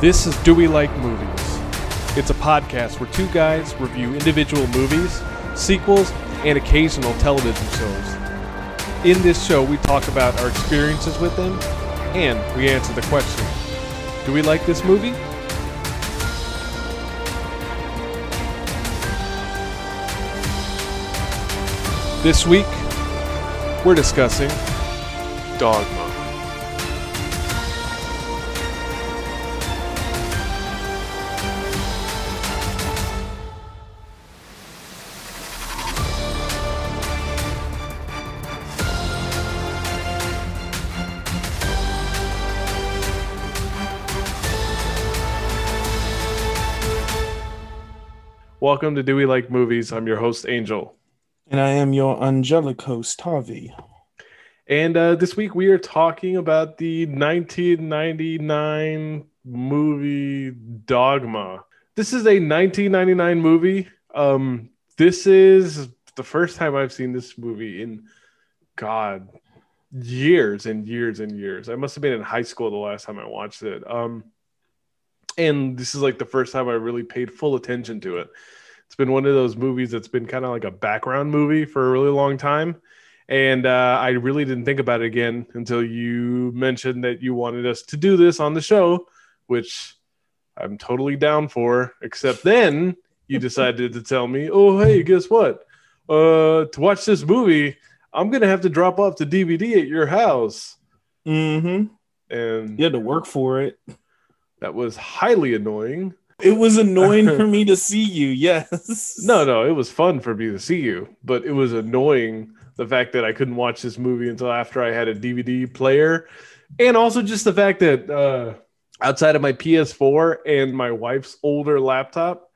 This is Do We Like Movies? It's a podcast where two guys review individual movies, sequels, and occasional television shows. In this show, we talk about our experiences with them and we answer the question Do we like this movie? This week, we're discussing Dogma. Welcome to Do We Like Movies? I'm your host, Angel. And I am your angelic host, Tavi. And uh, this week we are talking about the 1999 movie Dogma. This is a 1999 movie. Um, this is the first time I've seen this movie in God years and years and years. I must have been in high school the last time I watched it. Um, and this is like the first time I really paid full attention to it. It's been one of those movies that's been kind of like a background movie for a really long time. And uh, I really didn't think about it again until you mentioned that you wanted us to do this on the show, which I'm totally down for. Except then you decided to tell me, oh, hey, guess what? Uh, to watch this movie, I'm going to have to drop off the DVD at your house. Mm-hmm. And You had to work for it. that was highly annoying. It was annoying for me to see you, yes. No, no, it was fun for me to see you, but it was annoying the fact that I couldn't watch this movie until after I had a DVD player, and also just the fact that uh, outside of my PS4 and my wife's older laptop,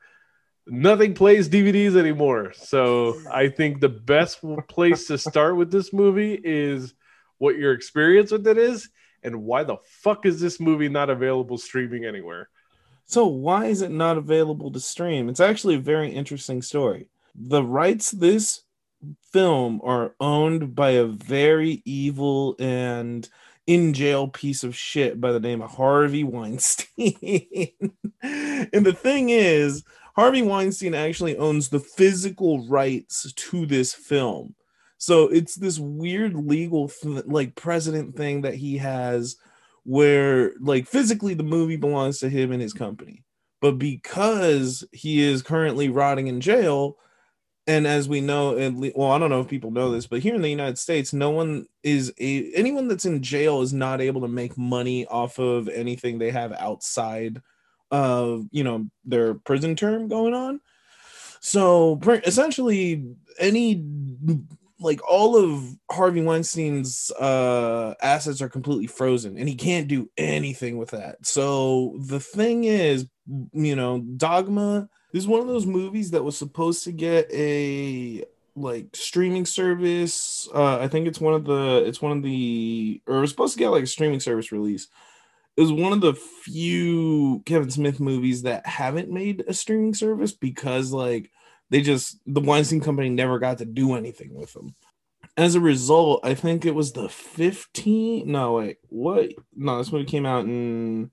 nothing plays DVDs anymore. So I think the best place to start with this movie is what your experience with it is, and why the fuck is this movie not available streaming anywhere? So why is it not available to stream? It's actually a very interesting story. The rights this film are owned by a very evil and in jail piece of shit by the name of Harvey Weinstein. and the thing is, Harvey Weinstein actually owns the physical rights to this film. So it's this weird legal th- like president thing that he has where like physically the movie belongs to him and his company. But because he is currently rotting in jail, and as we know, le- well, I don't know if people know this, but here in the United States, no one is a anyone that's in jail is not able to make money off of anything they have outside of you know their prison term going on. So essentially, any like all of Harvey Weinstein's uh assets are completely frozen and he can't do anything with that. So the thing is, you know, Dogma is one of those movies that was supposed to get a like streaming service. Uh I think it's one of the it's one of the or it was supposed to get like a streaming service release. It was one of the few Kevin Smith movies that haven't made a streaming service because like they just the Weinstein company never got to do anything with them. As a result, I think it was the 15. No, wait, what? No, this movie came out in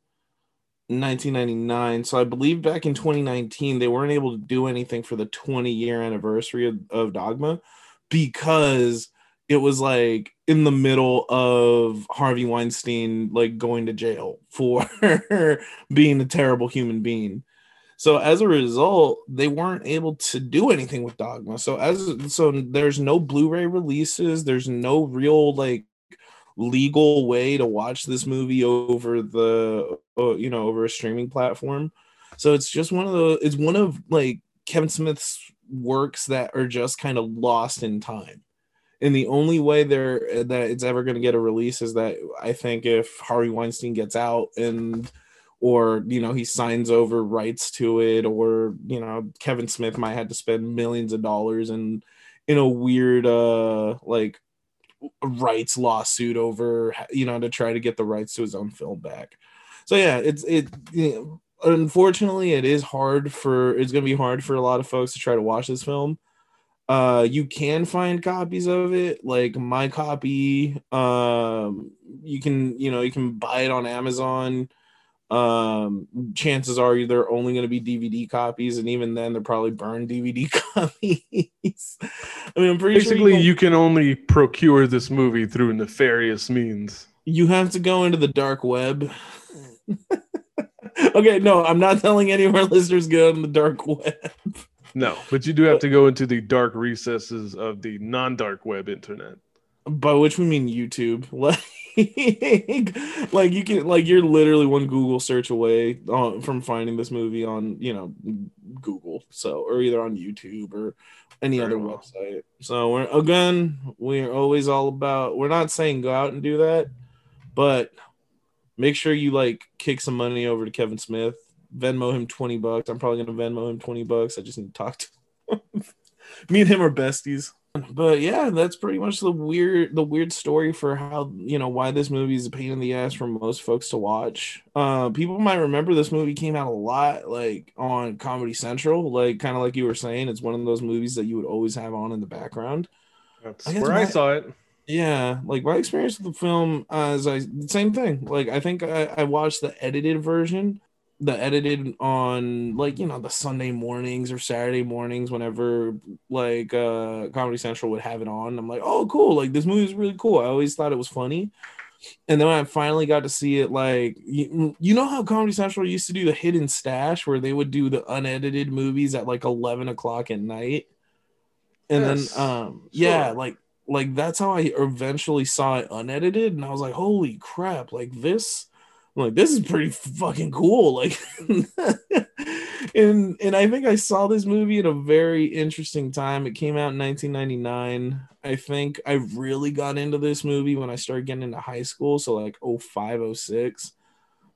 1999. So I believe back in 2019, they weren't able to do anything for the 20 year anniversary of, of Dogma because it was like in the middle of Harvey Weinstein like going to jail for being a terrible human being. So as a result, they weren't able to do anything with Dogma. So as so there's no Blu-ray releases, there's no real like legal way to watch this movie over the uh, you know over a streaming platform. So it's just one of the it's one of like Kevin Smith's works that are just kind of lost in time. And the only way there that it's ever going to get a release is that I think if Harvey Weinstein gets out and or you know he signs over rights to it or you know Kevin Smith might have to spend millions of dollars in in a weird uh like rights lawsuit over you know to try to get the rights to his own film back. So yeah, it's it you know, unfortunately it is hard for it's going to be hard for a lot of folks to try to watch this film. Uh you can find copies of it like my copy um you can you know you can buy it on Amazon um chances are they're only going to be dvd copies and even then they're probably burned dvd copies i mean i'm pretty Basically, sure you can only procure this movie through nefarious means. you have to go into the dark web okay no i'm not telling any of our listeners go on the dark web No, but you do have to go into the dark recesses of the non-dark web internet. By which we mean youtube. Like like you can like you're literally one google search away uh, from finding this movie on you know google so or either on youtube or any Very other well. website. So we're again we're always all about we're not saying go out and do that but make sure you like kick some money over to kevin smith. Venmo him 20 bucks. I'm probably gonna venmo him 20 bucks. I just need to talk to him. Me and him are besties but yeah that's pretty much the weird the weird story for how you know why this movie is a pain in the ass for most folks to watch. Uh people might remember this movie came out a lot like on comedy central. Like kind of like you were saying it's one of those movies that you would always have on in the background. That's I where I saw it. yeah like my experience with the film uh, is i the same thing. Like i think I, I watched the edited version the edited on like you know the sunday mornings or saturday mornings whenever like uh comedy central would have it on. I'm like oh cool. Like this movie is really cool. I always thought it was funny. And then when i finally got to see it like you, you know how comedy central used to do the hidden stash where they would do the unedited movies at like 11 o'clock at night? And Yes, then um yeah like like that's how I eventually saw it unedited, and I was like, "Holy crap! Like this, I'm like this is pretty fucking cool!" Like, and and I think I saw this movie at a very interesting time. It came out in 1999. I think I really got into this movie when I started getting into high school, so like 05, 06.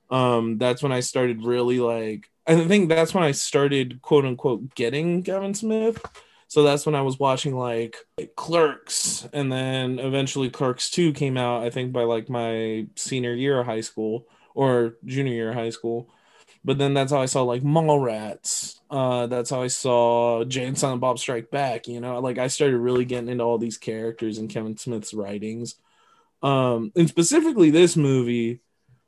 Um, that's when I started really like. I think that's when I started quote unquote getting Kevin Smith. So that's when I was watching like, like Clerks, and then eventually Clerks 2 came out, I think by like my senior year of high school or junior year high school. But then that's how I saw like Mallrats. Uh, that's how I saw Jay and Silent Bob Strike Back. You know, like I started really getting into all these characters in Kevin Smith's writings. Um, and specifically this movie,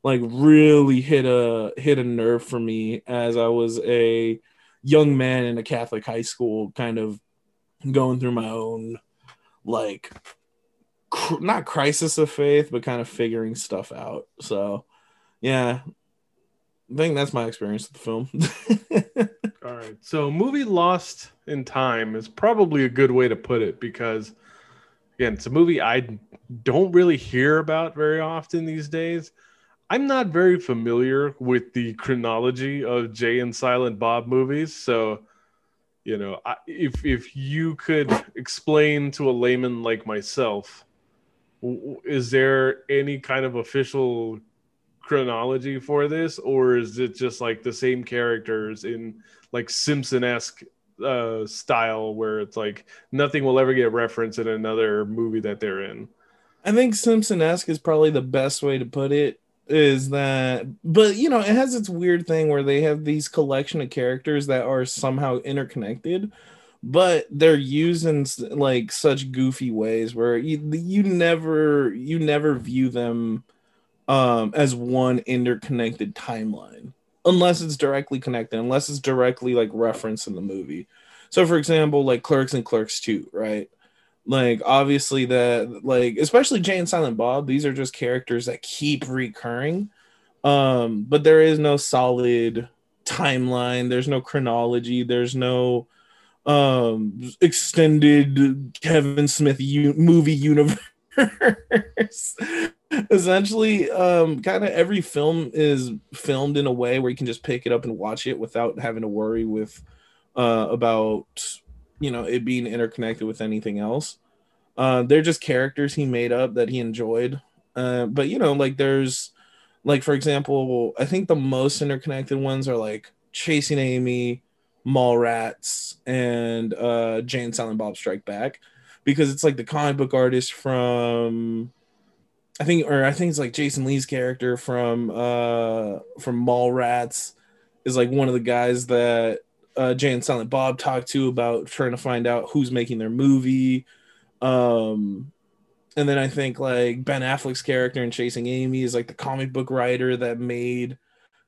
like really hit a hit a nerve for me as I was a young man in a Catholic high school, kind of going through my own like cr- not crisis of faith, but kind of figuring stuff out. So, yeah, I think that's my experience with the film. All right. So, movie Lost in Time is probably a good way to put it because, again, it's a movie I don't really hear about very often these days. I'm not very familiar with the chronology of Jay and Silent Bob movies. So, you know, I, if, if you could explain to a layman like myself, is there any kind of official chronology for this, or is it just like the same characters in like Simpson-esque uh, style, where it's like nothing will ever get referenced in another movie that they're in? I think Simpson esque is probably the best way to put it. Is that, but you know, it has its weird thing where they have these collection of characters that are somehow interconnected, but they're used in like such goofy ways where you, you never you never view them um as one interconnected timeline unless it's directly connected unless it's directly like referenced in the movie. So for example like clerks and clerks 2 right? Like obviously that like especially jay and silent bob these are just characters that keep recurring. Um but there is no solid timeline. There's no chronology. There's no um extended kevin smith u- movie universe essentially um kind of every film is filmed in a way where you can just pick it up and watch it without having to worry with uh about you know it being interconnected with anything else. Uh they're just characters he made up that he enjoyed. Uh but you know like there's like for example i think the most interconnected ones are like chasing amy mallrats and uh jay and silent bob strike back. Because it's like the comic book artist from I think or I think it's like Jason Lee's character from uh from Mallrats is like one of the guys that uh Jay and Silent Bob talked to about trying to find out who's making their movie. Um and then I think like Ben Affleck's character in Chasing Amy is like the comic book writer that made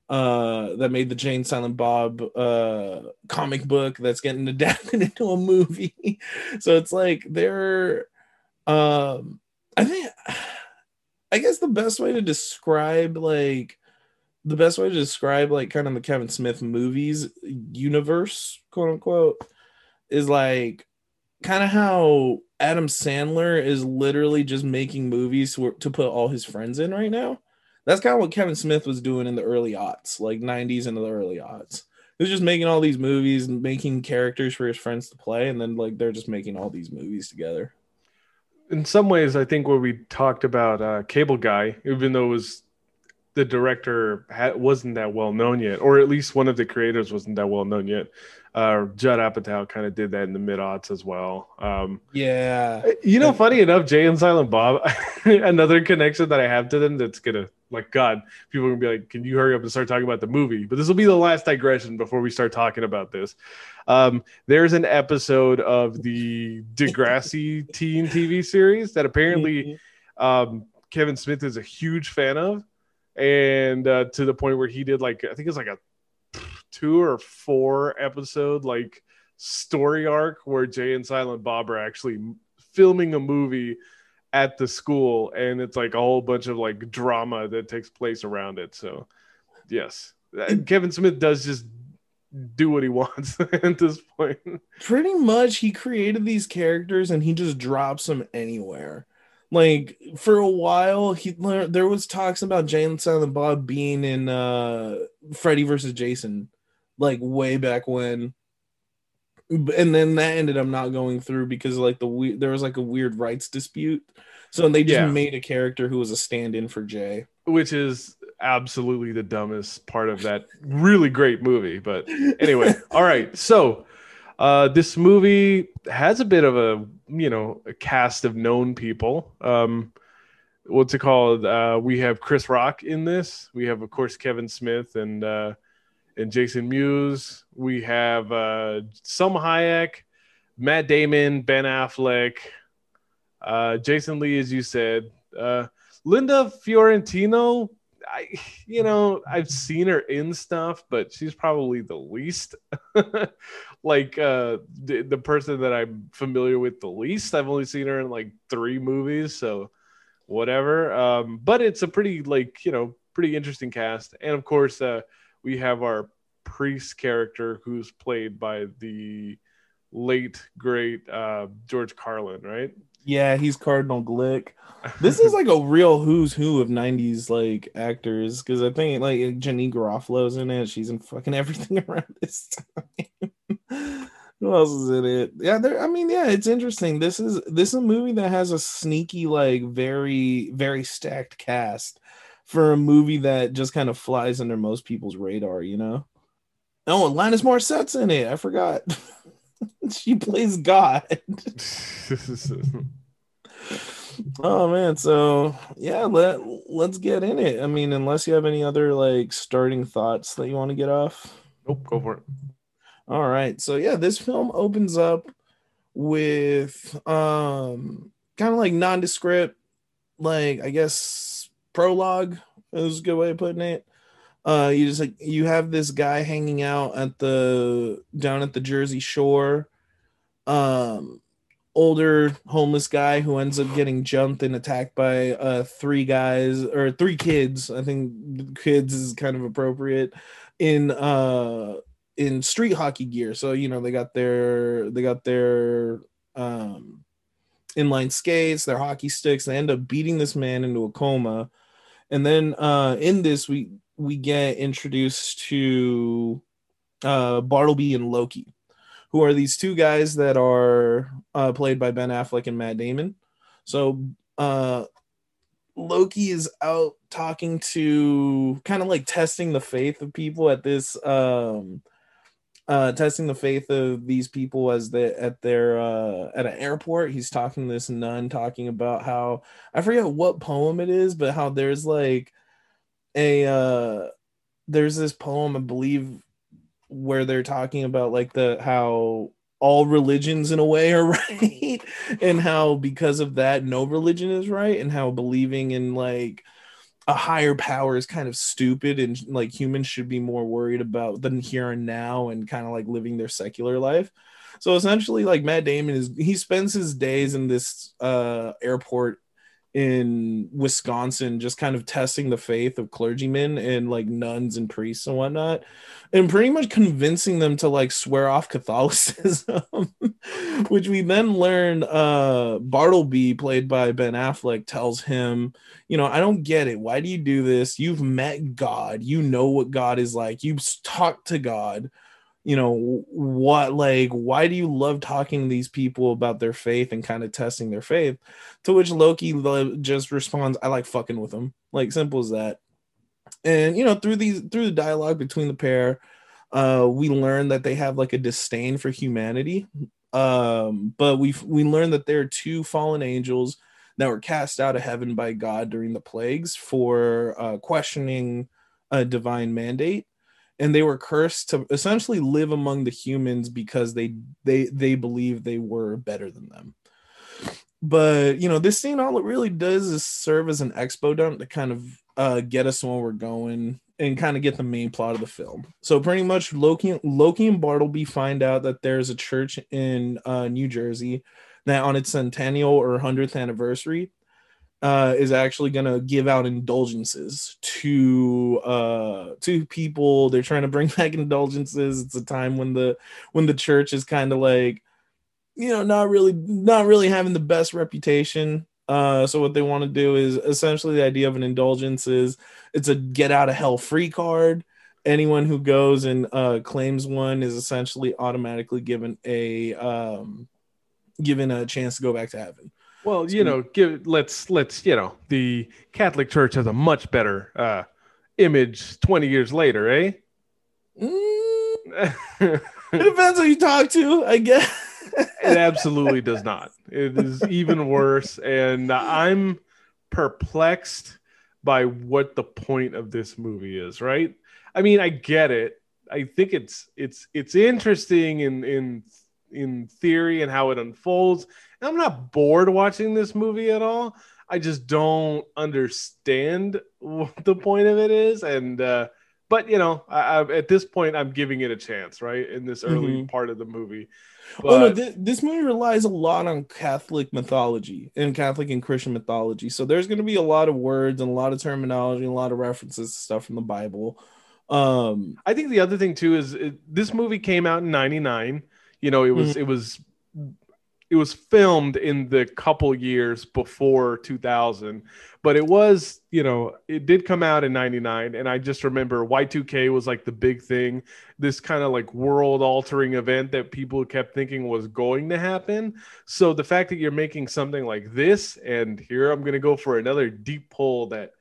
uh that made the Jay and Silent Bob uh comic book that's getting adapted into a movie. so it's like they're um I think I guess the best way to describe like the best way to describe like kind of the Kevin Smith movies universe, quote unquote, is like kind of how Adam Sandler is literally just making movies to, to put all his friends in right now. That's kind of what Kevin Smith was doing in the early aughts, like 90s into the early aughts. He was just making all these movies and making characters for his friends to play, and then like they're just making all these movies together. In some ways, I think when we talked about uh, Cable Guy, even though it was the director wasn't that well known yet, or at least one of the creators wasn't that well known yet. Uh, Judd Apatow kind of did that in the mid aughts as well. Um, yeah, you know, funny enough, Jay and Silent Bob, another connection that I have to them that's gonna like God, people are gonna be like, "Can you hurry up and start talking about the movie?" But this will be the last digression before we start talking about this. Um, there's an episode of the Degrassi teen TV series that apparently mm-hmm. um, Kevin Smith is a huge fan of and uh, to the point where he did like I think it's like a two or four episode like story arc where Jay and Silent Bob are actually filming a movie at the school, and it's like a whole bunch of like drama that takes place around it. So, yes, uh, Kevin Smith does just do what he wants at this point. Pretty much, he created these characters and he just drops them anywhere like for a while he there was talks about Jay and Silent Bob being in uh Freddy versus Jason like way back when and then that ended up not going through because like the there was like a weird rights dispute so they just yeah. made a character who was a stand-in for Jay which is absolutely the dumbest part of that really great movie but anyway all right so uh, this movie has a bit of a you know a cast of known people. Um, what's it called? Uh, we have Chris Rock in this. We have of course Kevin Smith and uh, and Jason Mewes. We have uh, Salma Hayek, Matt Damon, Ben Affleck, uh, Jason Lee, as you said. Uh, Linda Fiorentino I, you know, I've seen her in stuff, but she's probably the least like uh the, the person that I'm familiar with the least. I've only seen her in like three movies, so whatever. Um, but it's a pretty like you know pretty interesting cast, and of course uh, we have our priest character who's played by the late great uh, George Carlin, right? Yeah, he's Cardinal Glick. This is like a real who's who of '90s like actors because I think like Jenny Garofalo's in it. She's in fucking everything around this time. Who else is in it? Yeah, there. I mean, yeah, it's interesting. This is this is a movie that has a sneaky, like, very very stacked cast for a movie that just kind of flies under most people's radar. You know. Oh, and Alanis Morissette's in it. I forgot. she plays God. oh man, so yeah, let let's get in it. I mean, unless you have any other like starting thoughts that you want to get off. Nope, go for it. All right. So yeah, this film opens up with um kind of like nondescript, like I guess prologue is a good way of putting it. Uh you just like you have this guy hanging out at the down at the jersey shore. Um older homeless guy who ends up getting jumped and attacked by uh three guys or three kids. I think kids is kind of appropriate in uh in street hockey gear. So you know they got their they got their um inline skates their hockey sticks. They end up beating this man into a coma and then uh in this we we get introduced to uh, Bartleby and Loki, who are these two guys that are uh, played by Ben Affleck and Matt Damon. So uh, Loki is out talking to kind of like testing the faith of people at this um, uh, testing the faith of these people as they at their uh, at an airport. He's talking to this nun, talking about how I forget what poem it is, but how there's like a uh there's this poem i believe where they're talking about like the how all religions in a way are right and how because of that no religion is right and how believing in like a higher power is kind of stupid and like humans should be more worried about than here and now and kind of like living their secular life. So essentially, like Matt Damon is he spends his days in this uh, airport in Wisconsin, just kind of testing the faith of clergymen and like nuns and priests and whatnot, and pretty much convincing them to like swear off Catholicism, which we then learn uh Bartleby, played by Ben Affleck, tells him, you know, I don't get it. Why do you do this? You've met God, you know what God is like, you've talked to God you know what like why do you love talking to these people about their faith and kind of testing their faith? To which loki just responds i like fucking with them like simple as that. And you know through these through the dialogue between the pair uh we learn that they have like a disdain for humanity. Um but we we learned that there are two fallen angels that were cast out of heaven by god during the plagues for uh questioning a divine mandate and they were cursed to essentially live among the humans because they they they believe they were better than them. But you know this scene all it really does is serve as an expo dump to kind of uh, get us where we're going and kind of get the main plot of the film. So pretty much loki loki and bartleby find out that there's a church in uh, new jersey that on its centennial or 100th anniversary uh, is actually going to give out indulgences to uh, to people. They're trying to bring back indulgences. It's a time when the when the church is kind of like, you know, not really not really having the best reputation. Uh, so what they want to do is essentially the idea of an indulgence is it's a get out of hell free card. Anyone who goes and uh, claims one is essentially automatically given a um, given a chance to go back to heaven. Well, you know, give let's let's you know the Catholic Church has a much better uh, image twenty years later, eh? Mm, it depends who you talk to, I guess. it absolutely does not. It is even worse, and I'm perplexed by what the point of this movie is. Right? I mean, I get it. I think it's it's it's interesting in in in theory and how it unfolds and I'm not bored watching this movie at all. I just don't understand what the point of it is. And, uh, but you know, I, I, at this point, I'm giving it a chance, right? In this early mm-hmm. part of the movie. But, oh no, th- this movie relies a lot on Catholic mythology and Catholic and Christian mythology. So there's going to be a lot of words and a lot of terminology and a lot of references to stuff from the Bible. Um, I think the other thing too is it, this movie came out in '99. You know, it was mm-hmm. it was it was filmed in the couple years before 2000 but it was you know it did come out in 99 and i just remember y2k was like the big thing this kind of like world altering event that people kept thinking was going to happen so the fact that you're making something like this and here i'm going to go for another deep pull that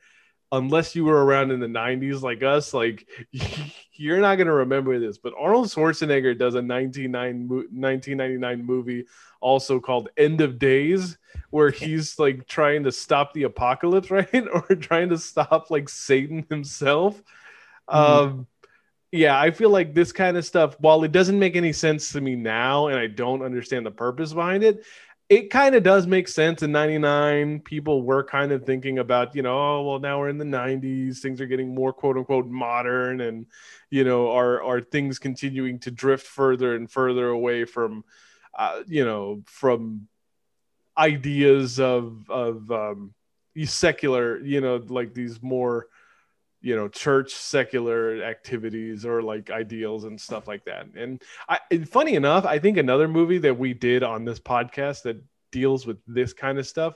unless you were around in the 90s like us like you're not going to remember this but arnold schwarzenegger does a 1999 movie also called end of days where he's like trying to stop the apocalypse right? Or trying to stop like satan himself. Mm-hmm. um yeah i feel like this kind of stuff while it doesn't make any sense to me now and i don't understand the purpose behind it it kind of does make sense in 99 people were kind of thinking about you know oh well now we're in the 90s things are getting more quote unquote modern and you know are are things continuing to drift further and further away from uh, you know from ideas of of um secular you know like these more you know church secular activities or like ideals and stuff like that. And i funny enough i think another movie that we did on this podcast that deals with this kind of stuff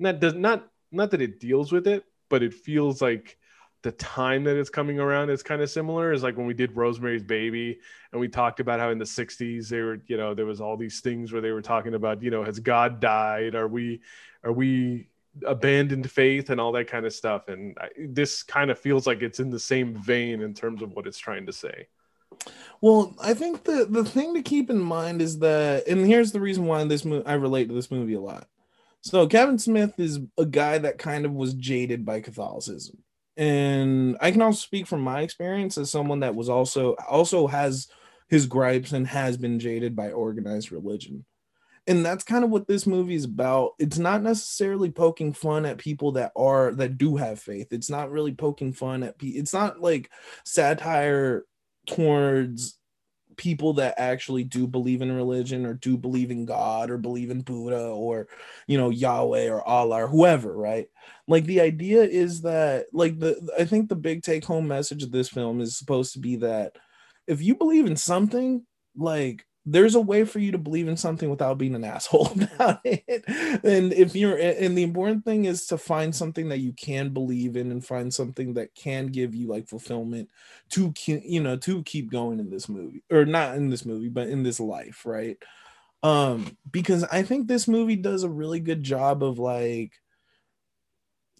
that does not not that it deals with it but it feels like the time that it's coming around is kind of similar. Is like when we did rosemary's baby and we talked about how in the 60s they were you know there was all these things where they were talking about you know has god died? Are we are we abandoned faith and all that kind of stuff. And I, this kind of feels like it's in the same vein in terms of what it's trying to say. Well, I think the the thing to keep in mind is that, and here's the reason why this movie I relate to this movie a lot. So Kevin Smith is a guy that kind of was jaded by Catholicism, and I can also speak from my experience as someone that was also also has his gripes and has been jaded by organized religion. And that's kind of what this movie is about it's not necessarily poking fun at people that are that do have faith it's not really poking fun at people it's not like satire towards people that actually do believe in religion or do believe in God or believe in Buddha or you know Yahweh or Allah or whoever, right? Like the idea is that like the I think the big take home message of this film is supposed to be that if you believe in something, like there's a way for you to believe in something without being an asshole about it. And if you're, and the important thing is to find something that you can believe in and find something that can give you like fulfillment to, you know, to keep going in this movie or not in this movie, but in this life, right? Um, because I think this movie does a really good job of like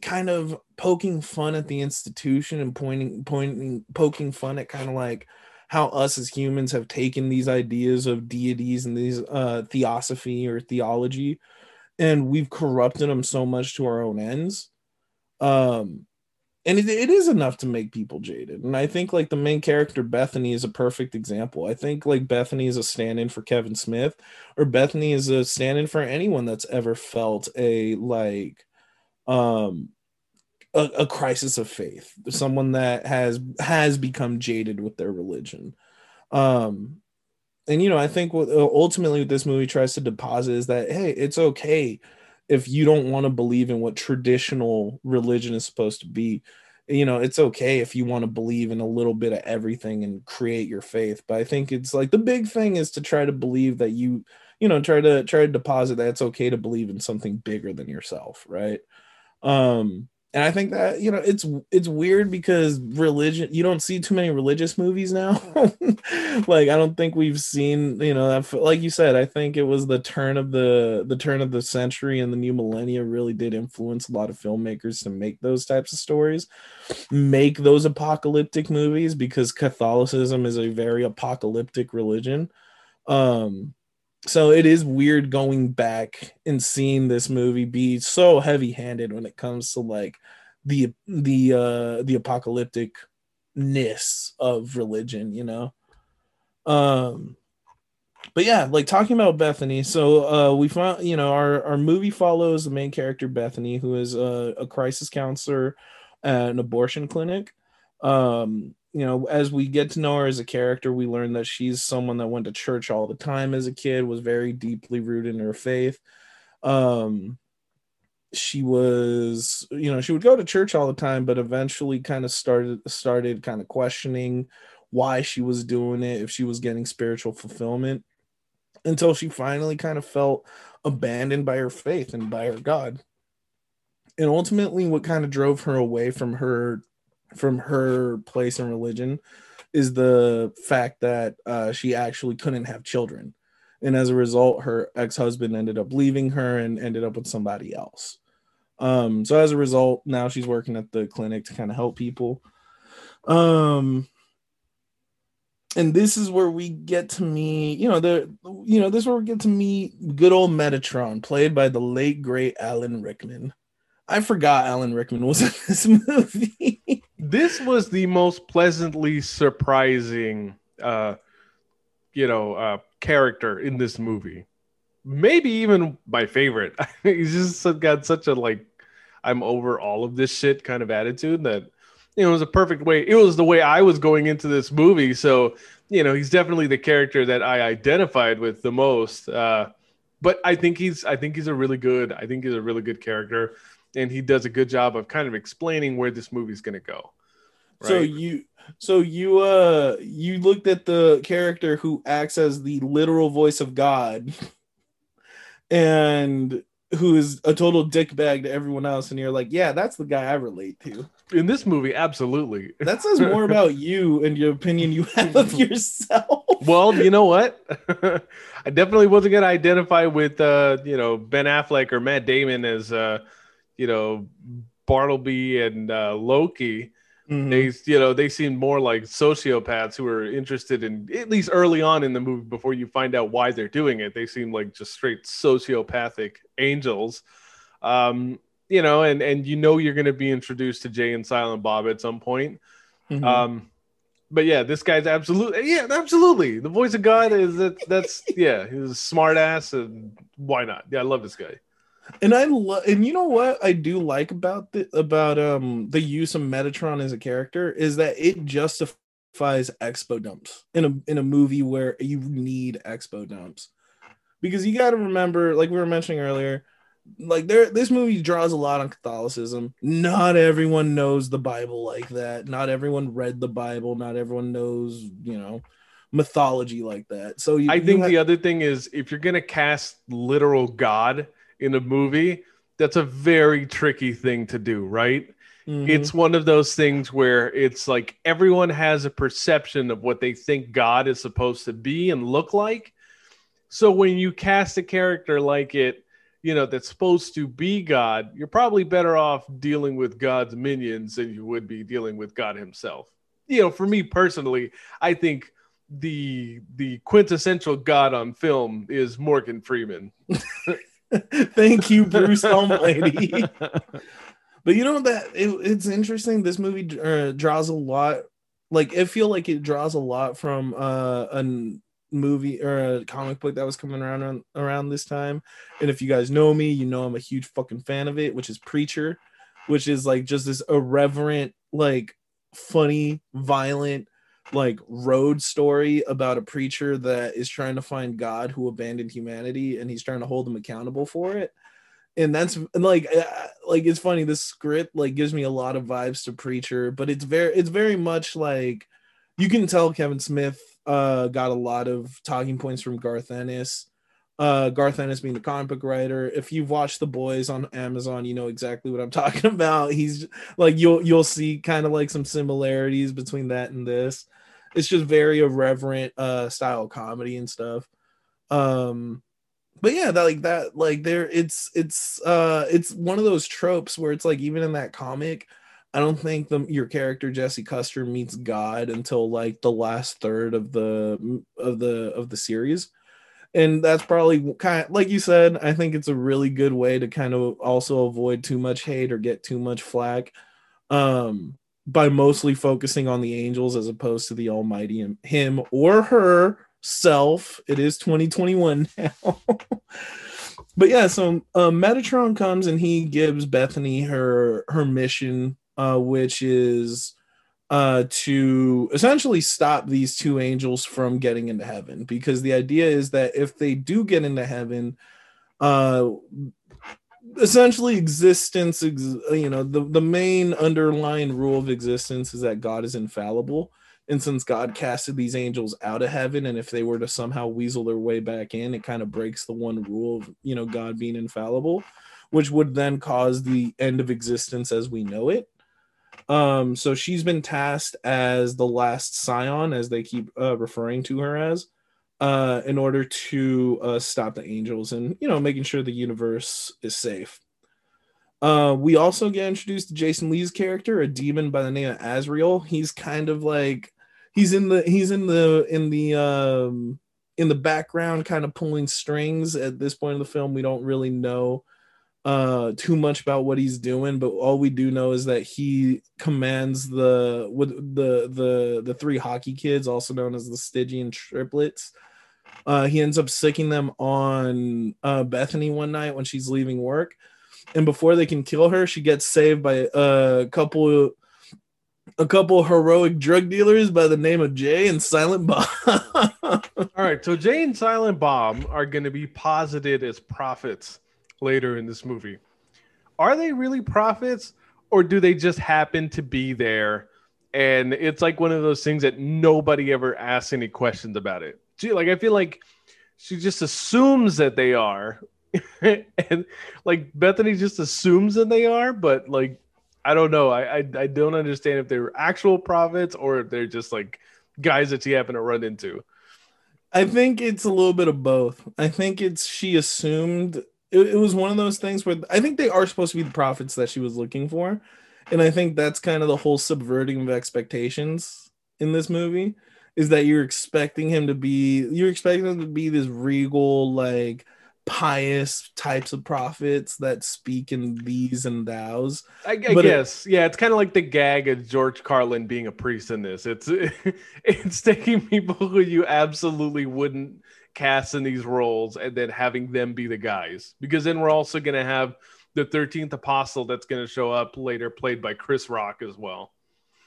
kind of poking fun at the institution and pointing, pointing, poking fun at kind of like, how us as humans have taken these ideas of deities and these uh, theosophy or theology and we've corrupted them so much to our own ends. Um and it, it is enough to make people jaded. And i think like the main character bethany is a perfect example. I think like bethany is a stand-in for kevin smith or bethany is a stand-in for anyone that's ever felt a like um a, a, crisis of faith someone that has has become jaded with their religion. Um and you know i think what ultimately what this movie tries to deposit is that hey it's okay if you don't want to believe in what traditional religion is supposed to be. You know it's okay if you want to believe in a little bit of everything and create your faith. But i think it's like the big thing is to try to believe that you you know try to try to deposit that it's okay to believe in something bigger than yourself right? Um and I think that you know it's it's weird because religion you don't see too many religious movies now. like I don't think we've seen you know like you said I think it was the turn of the the turn of the century and the new millennia really did influence a lot of filmmakers to make those types of stories, make those apocalyptic movies because Catholicism is a very apocalyptic religion. Um, so it is weird going back and seeing this movie be so heavy-handed when it comes to like the the uh the apocalypticness of religion you know? Um but yeah like talking about bethany so uh we found you know our our movie follows the main character bethany who is a, a crisis counselor at an abortion clinic. Um you know, as we get to know her as a character, we learn that she's someone that went to church all the time as a kid, was very deeply rooted in her faith. Um, she was, you know, she would go to church all the time, but eventually kind of started started kind of questioning why she was doing it, if she was getting spiritual fulfillment, until she finally kind of felt abandoned by her faith and by her God. And ultimately, what kind of drove her away from her from her place in religion is the fact that uh, she actually couldn't have children. And as a result, her ex husband ended up leaving her and ended up with somebody else. Um, so as a result, now she's working at the clinic to kind of help people. Um, and this is where we get to meet, you know, the you know, this is where we get to meet good old Metatron, played by the late great Alan Rickman. I forgot Alan Rickman was in this movie. This was the most pleasantly surprising, uh, you know, uh, character in this movie. Maybe even my favorite. He's just got such a like, I'm over all of this shit kind of attitude that you know, it was a perfect way. It was the way I was going into this movie. So, you know, he's definitely the character that I identified with the most. Uh, but I think he's, I think he's a really good, I think he's a really good character and he does a good job of kind of explaining where this movie's going to go. Right? So you so you uh you looked at the character who acts as the literal voice of God and who is a total dickbag to everyone else and you're like, "Yeah, that's the guy I relate to." In this movie, absolutely. That says more about you and your opinion you have of yourself. Well, you know what? I definitely wasn't going to identify with uh, you know, Ben Affleck or Matt Damon as uh you know Bartleby and uh, Loki. Mm-hmm. They, you know, they seem more like sociopaths who are interested in at least early on in the movie before you find out why they're doing it. They seem like just straight sociopathic angels. Um, you know, and and you know you're going to be introduced to Jay and Silent Bob at some point. Mm-hmm. Um, but yeah, this guy's absolutely yeah, absolutely. The voice of God is that that's yeah, he's a smart ass and why not? Yeah, I love this guy. And I love and you know what I do like about the about um the use of Metatron as a character is that it justifies expo dumps in a in a movie where you need expo dumps. Because you got to remember like we were mentioning earlier, like there this movie draws a lot on catholicism. Not everyone knows the bible like that. Not everyone read the bible. Not everyone knows you know mythology like that. So you, i think the other thing is if you're gonna cast literal god in a movie that's a very tricky thing to do right mm-hmm. it's one of those things where it's like everyone has a perception of what they think god is supposed to be and look like so when you cast a character like it you know that's supposed to be God, you're probably better off dealing with God's minions than you would be dealing with God himself. You know, for me personally, I think the the quintessential God on film is Morgan Freeman. Thank you, Bruce Almighty. but you know that it, it's interesting. This movie uh, draws a lot. Like I feel like it draws a lot from uh, an movie or a comic book that was coming around around this time. And if you guys know me, you know I'm a huge fucking fan of it, which is Preacher, which is like just this irreverent, like funny, violent, like road story about a preacher that is trying to find God who abandoned humanity and he's trying to hold them accountable for it. And that's like uh, like it's funny this script like gives me a lot of vibes to Preacher, but it's very it's very much like you can tell Kevin Smith uh, got a lot of talking points from Garth Ennis. Uh, Garth Ennis being the comic book writer. If you've watched The Boys on Amazon, you know exactly what I'm talking about. He's like you'll you'll see kind of like some similarities between that and this. It's just very irreverent uh style comedy and stuff. Um but yeah, that like that like there it's it's uh it's one of those tropes where it's like even in that comic I don't think the your character Jesse Custer meets God until like the last third of the of the of the series. And that's probably kind of like you said, I think it's a really good way to kind of also avoid too much hate or get too much flack um by mostly focusing on the angels as opposed to the almighty him or her self. It is 2021 now. but yeah, so um, Metatron comes and he gives Bethany her her mission uh, which is uh, to essentially stop these two angels from getting into heaven. Because the idea is that if they do get into heaven, uh, essentially existence, you know, the, the main underlying rule of existence is that God is infallible. And since God casted these angels out of heaven, and if they were to somehow weasel their way back in, it kind of breaks the one rule of, you know, God being infallible, which would then cause the end of existence as we know it. Um, so she's been tasked as the last scion, as they keep uh, referring to her as, uh, in order to uh, stop the angels and you know making sure the universe is safe. Uh, we also get introduced to Jason Lee's character, a demon by the name of Azrael. He's kind of like he's in the he's in the in the um in the background, kind of pulling strings. At this point in the film, we don't really know uh too much about what he's doing but all we do know is that he commands the with the the the three hockey kids also known as the stygian triplets uh he ends up sicking them on uh bethany one night when she's leaving work and before they can kill her she gets saved by a couple a couple heroic drug dealers by the name of Jay and Silent Bob. All right, so Jay and Silent Bob are going to be posited as prophets later in this movie. Are they really prophets or do they just happen to be there? And it's like one of those things that nobody ever asks any questions about it. She, like, I feel like she just assumes that they are. and like Bethany just assumes that they are, but like, I don't know. I, I, I don't understand if they're actual prophets or if they're just like guys that she happened to run into. I think it's a little bit of both. I think it's she assumed it, it was one of those things where I think they are supposed to be the prophets that she was looking for. And I think that's kind of the whole subverting of expectations in this movie is that you're expecting him to be you're expecting him to be this regal like pious types of prophets that speak in thees and thous. I, I guess, it, yeah, it's kind of like the gag of George Carlin being a priest in this. It's it's taking people who you absolutely wouldn't cast in these roles and then having them be the guys, because then we're also going to have the thirteenth apostle that's going to show up later, played by Chris Rock as well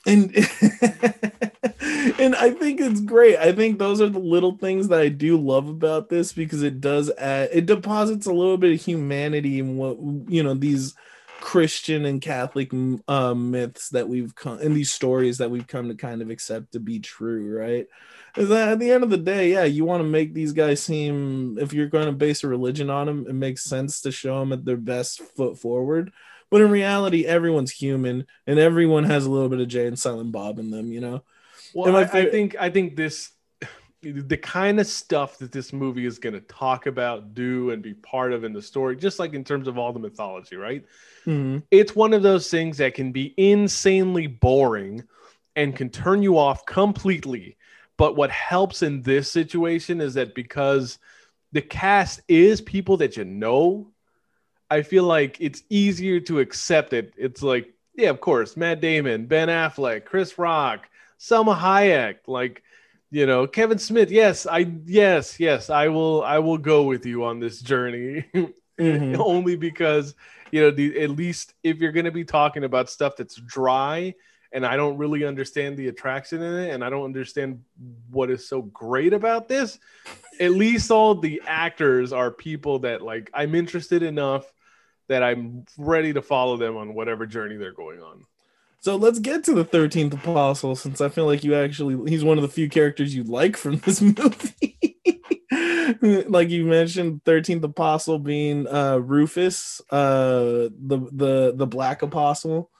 and and I think it's great. I think those are the little things that I do love about this because it does add it deposits a little bit of humanity in what you know these Christian and Catholic uh, myths that we've come and these stories that we've come to kind of accept to be true, right? Is that at the end of the day, yeah, you want to make these guys seem if you're going to base a religion on them, it makes sense to show them at their best foot forward. But in reality, everyone's human and everyone has a little bit of Jay and Silent Bob in them, you know. Well, I, I think I think this the kind of stuff that this movie is going to talk about, do, and be part of in the story, just like in terms of all the mythology, right? Mm-hmm. It's one of those things that can be insanely boring and can turn you off completely. But what helps in this situation is that because the cast is people that you know I feel like it's easier to accept it. It's like, yeah, of course, Matt Damon, Ben Affleck, Chris Rock, Salma Hayek, like, you know, Kevin Smith. Yes, I yes, yes, I will I will go with you on this journey. mm-hmm. Only because, you know, the at least if you're gonna be talking about stuff that's dry and I don't really understand the attraction in it and I don't understand what is so great about this, at least all the actors are people that like I'm interested enough that I'm ready to follow them on whatever journey they're going on. So let's get to the 13th apostle since I feel like you actually he's one of the few characters you like from this movie. like you mentioned 13th apostle being uh Rufus, uh the the the black apostle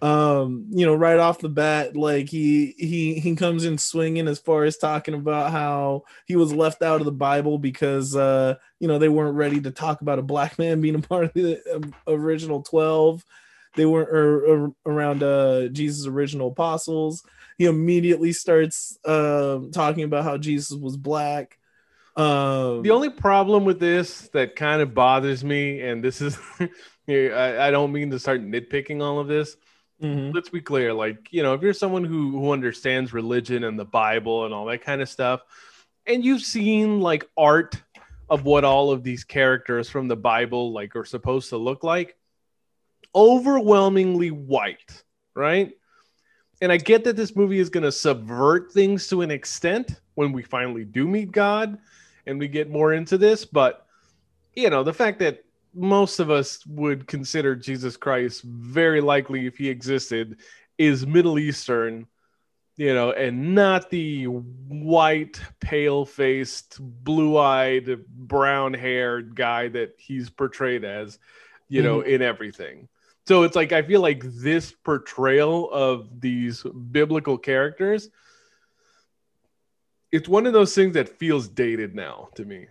um you know right off the bat like he he he comes in swinging as far as talking about how he was left out of the bible because uh you know they weren't ready to talk about a black man being a part of the um, original 12 they weren't er, er, around uh jesus original apostles. He immediately starts uh, talking about how jesus was black. Um the only problem with this that kind of bothers me and this is I, I don't mean to start nitpicking all of this Mm-hmm. Let's be clear, like you know, if you're someone who who understands religion and the Bible and all that kind of stuff, and you've seen like art of what all of these characters from the Bible like are supposed to look like, overwhelmingly white, right? And I get that this movie is going to subvert things to an extent when we finally do meet God and we get more into this, but you know, the fact that most of us would consider Jesus Christ very likely if he existed is Middle Eastern, you know, and not the white, pale faced, blue eyed, brown haired guy that he's portrayed as, you know, mm-hmm. in everything. So it's like I feel like this portrayal of these biblical characters it's one of those things that feels dated now to me.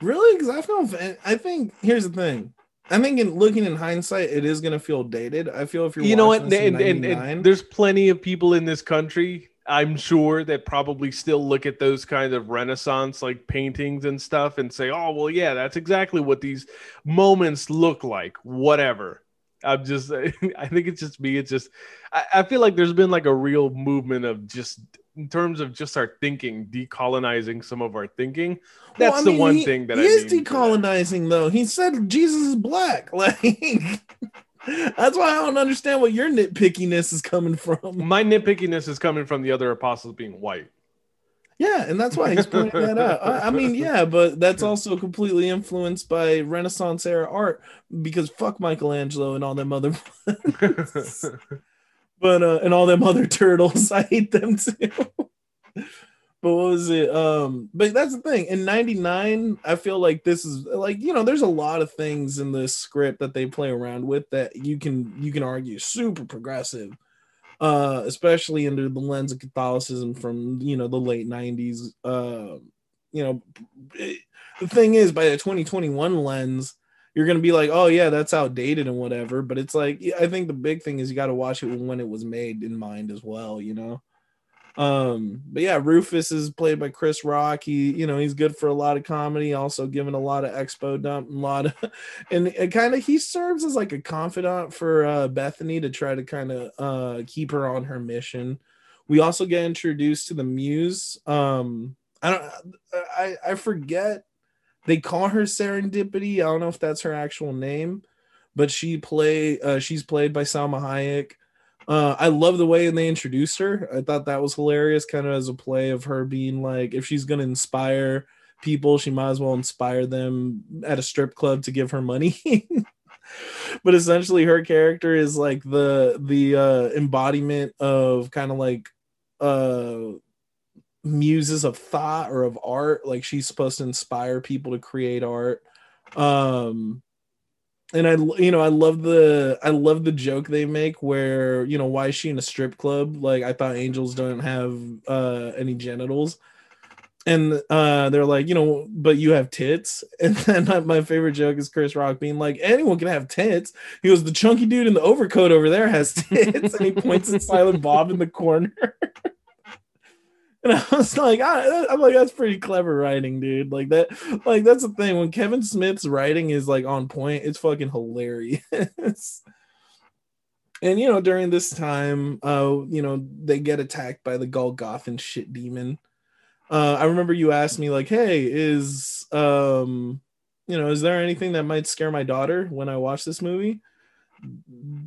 Really? Because I feel I think here's the thing. I think in looking in hindsight, it is gonna feel dated. I feel if you're you know what, and, and, and, there's plenty of people in this country, I'm sure, that probably still look at those kind of Renaissance like paintings and stuff and say, "Oh, well, yeah, that's exactly what these moments look like." Whatever. I'm just, I think it's just me. It's just, I, I feel like there's been like a real movement of just in terms of just our thinking, decolonizing some of our thinking. That's well, I mean, the one he, thing that he I is decolonizing, though. He said Jesus is black. Like that's why I don't understand what your nitpickiness is coming from. My nitpickiness is coming from the other apostles being white. Yeah, and that's why he's pointing that out. I, I, mean, yeah, but that's also completely influenced by Renaissance era art because fuck Michelangelo and all them other but uh and all them other turtles. I hate them too. But what was it? Um but that's the thing. In 99 i feel like this is like you know there's a lot of things in this script that they play around with that you can you can argue super progressive uh especially under the lens of catholicism from you know the late 90s uh you know it, the thing is by the 2021 lens you're gonna be like, oh yeah, that's outdated and whatever. But it's like I think the big thing is you got to watch it when it was made in mind as well. You know. Um, but yeah, Rufus is played by Chris Rock. He, you know, he's good for a lot of comedy, also giving a lot of expo dump, and a lot of, and, and kind of he serves as like a confidant for uh, Bethany to try to kind of uh, keep her on her mission. We also get introduced to the Muse. Um, I don't, I, I forget. They call her Serendipity. I don't know if that's her actual name, but she play, uh, she's played by Salma Hayek. Uh, I love the way they introduced her. I thought that was hilarious, kind of as a play of her being like, if she's gonna inspire people, she might as well inspire them at a strip club to give her money. but essentially, her character is like the the uh, embodiment of kind of like uh muses of thought or of art. Like she's supposed to inspire people to create art. Um, and I you know I love the I love the joke they make where you know why is she in a strip club? Like I thought angels don't have uh any genitals. And uh they're like you know but you have tits. And then my favorite joke is Chris Rock being like anyone can have tits. He goes the chunky dude in the overcoat over there has tits. And he points at Silent Bob in the corner and I was like, I, am like, that's pretty clever writing, dude. Like that, like that's the thing. When Kevin Smith's writing is like on point, it's fucking hilarious. and you know, during this time, uh, you know, they get attacked by the Golgothan shit demon. Uh, I remember you asked me like, "Hey, is um, you know, is there anything that might scare my daughter when I watch this movie?"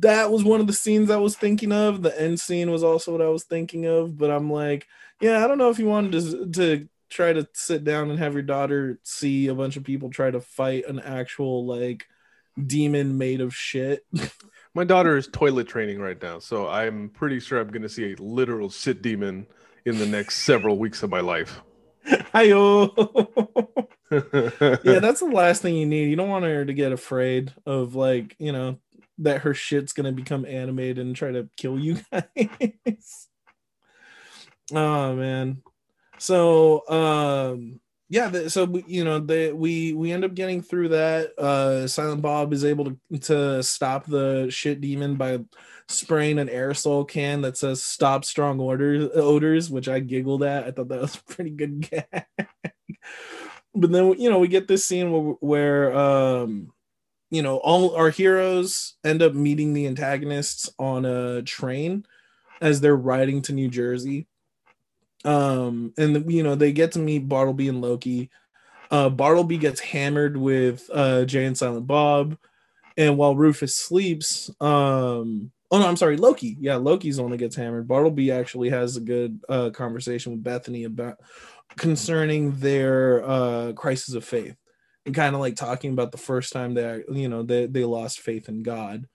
That was one of the scenes I was thinking of. The end scene was also what I was thinking of, but I'm like, yeah, I don't know if you wanted to to try to sit down and have your daughter see a bunch of people try to fight an actual like demon made of shit. My daughter is toilet training right now, so I'm pretty sure I'm going to see a literal shit demon in the next several weeks of my life. Hiyo. yeah, that's the last thing you need. You don't want her to get afraid of like, you know, that her shit's gonna become animated and try to kill you guys. Oh man. So um yeah, the, so you know, they we we end up getting through that. Uh Silent Bob is able to to stop the shit demon by spraying an aerosol can that says "Stop strong odors," odors, which I giggled at. I thought that was a pretty good gag. but then you know we get this scene where, where um you know all our heroes end up meeting the antagonists on a train as they're riding to New Jersey um, and you know they get to meet Bartleby and Loki. Uh, Bartleby gets hammered with uh, Jay and Silent Bob, and while Rufus sleeps, um, oh no, I'm sorry, Loki. Yeah, Loki's that gets hammered. Bartleby actually has a good uh, conversation with Bethany about concerning their uh, crisis of faith, and kind of like talking about the first time that you know they they lost faith in God.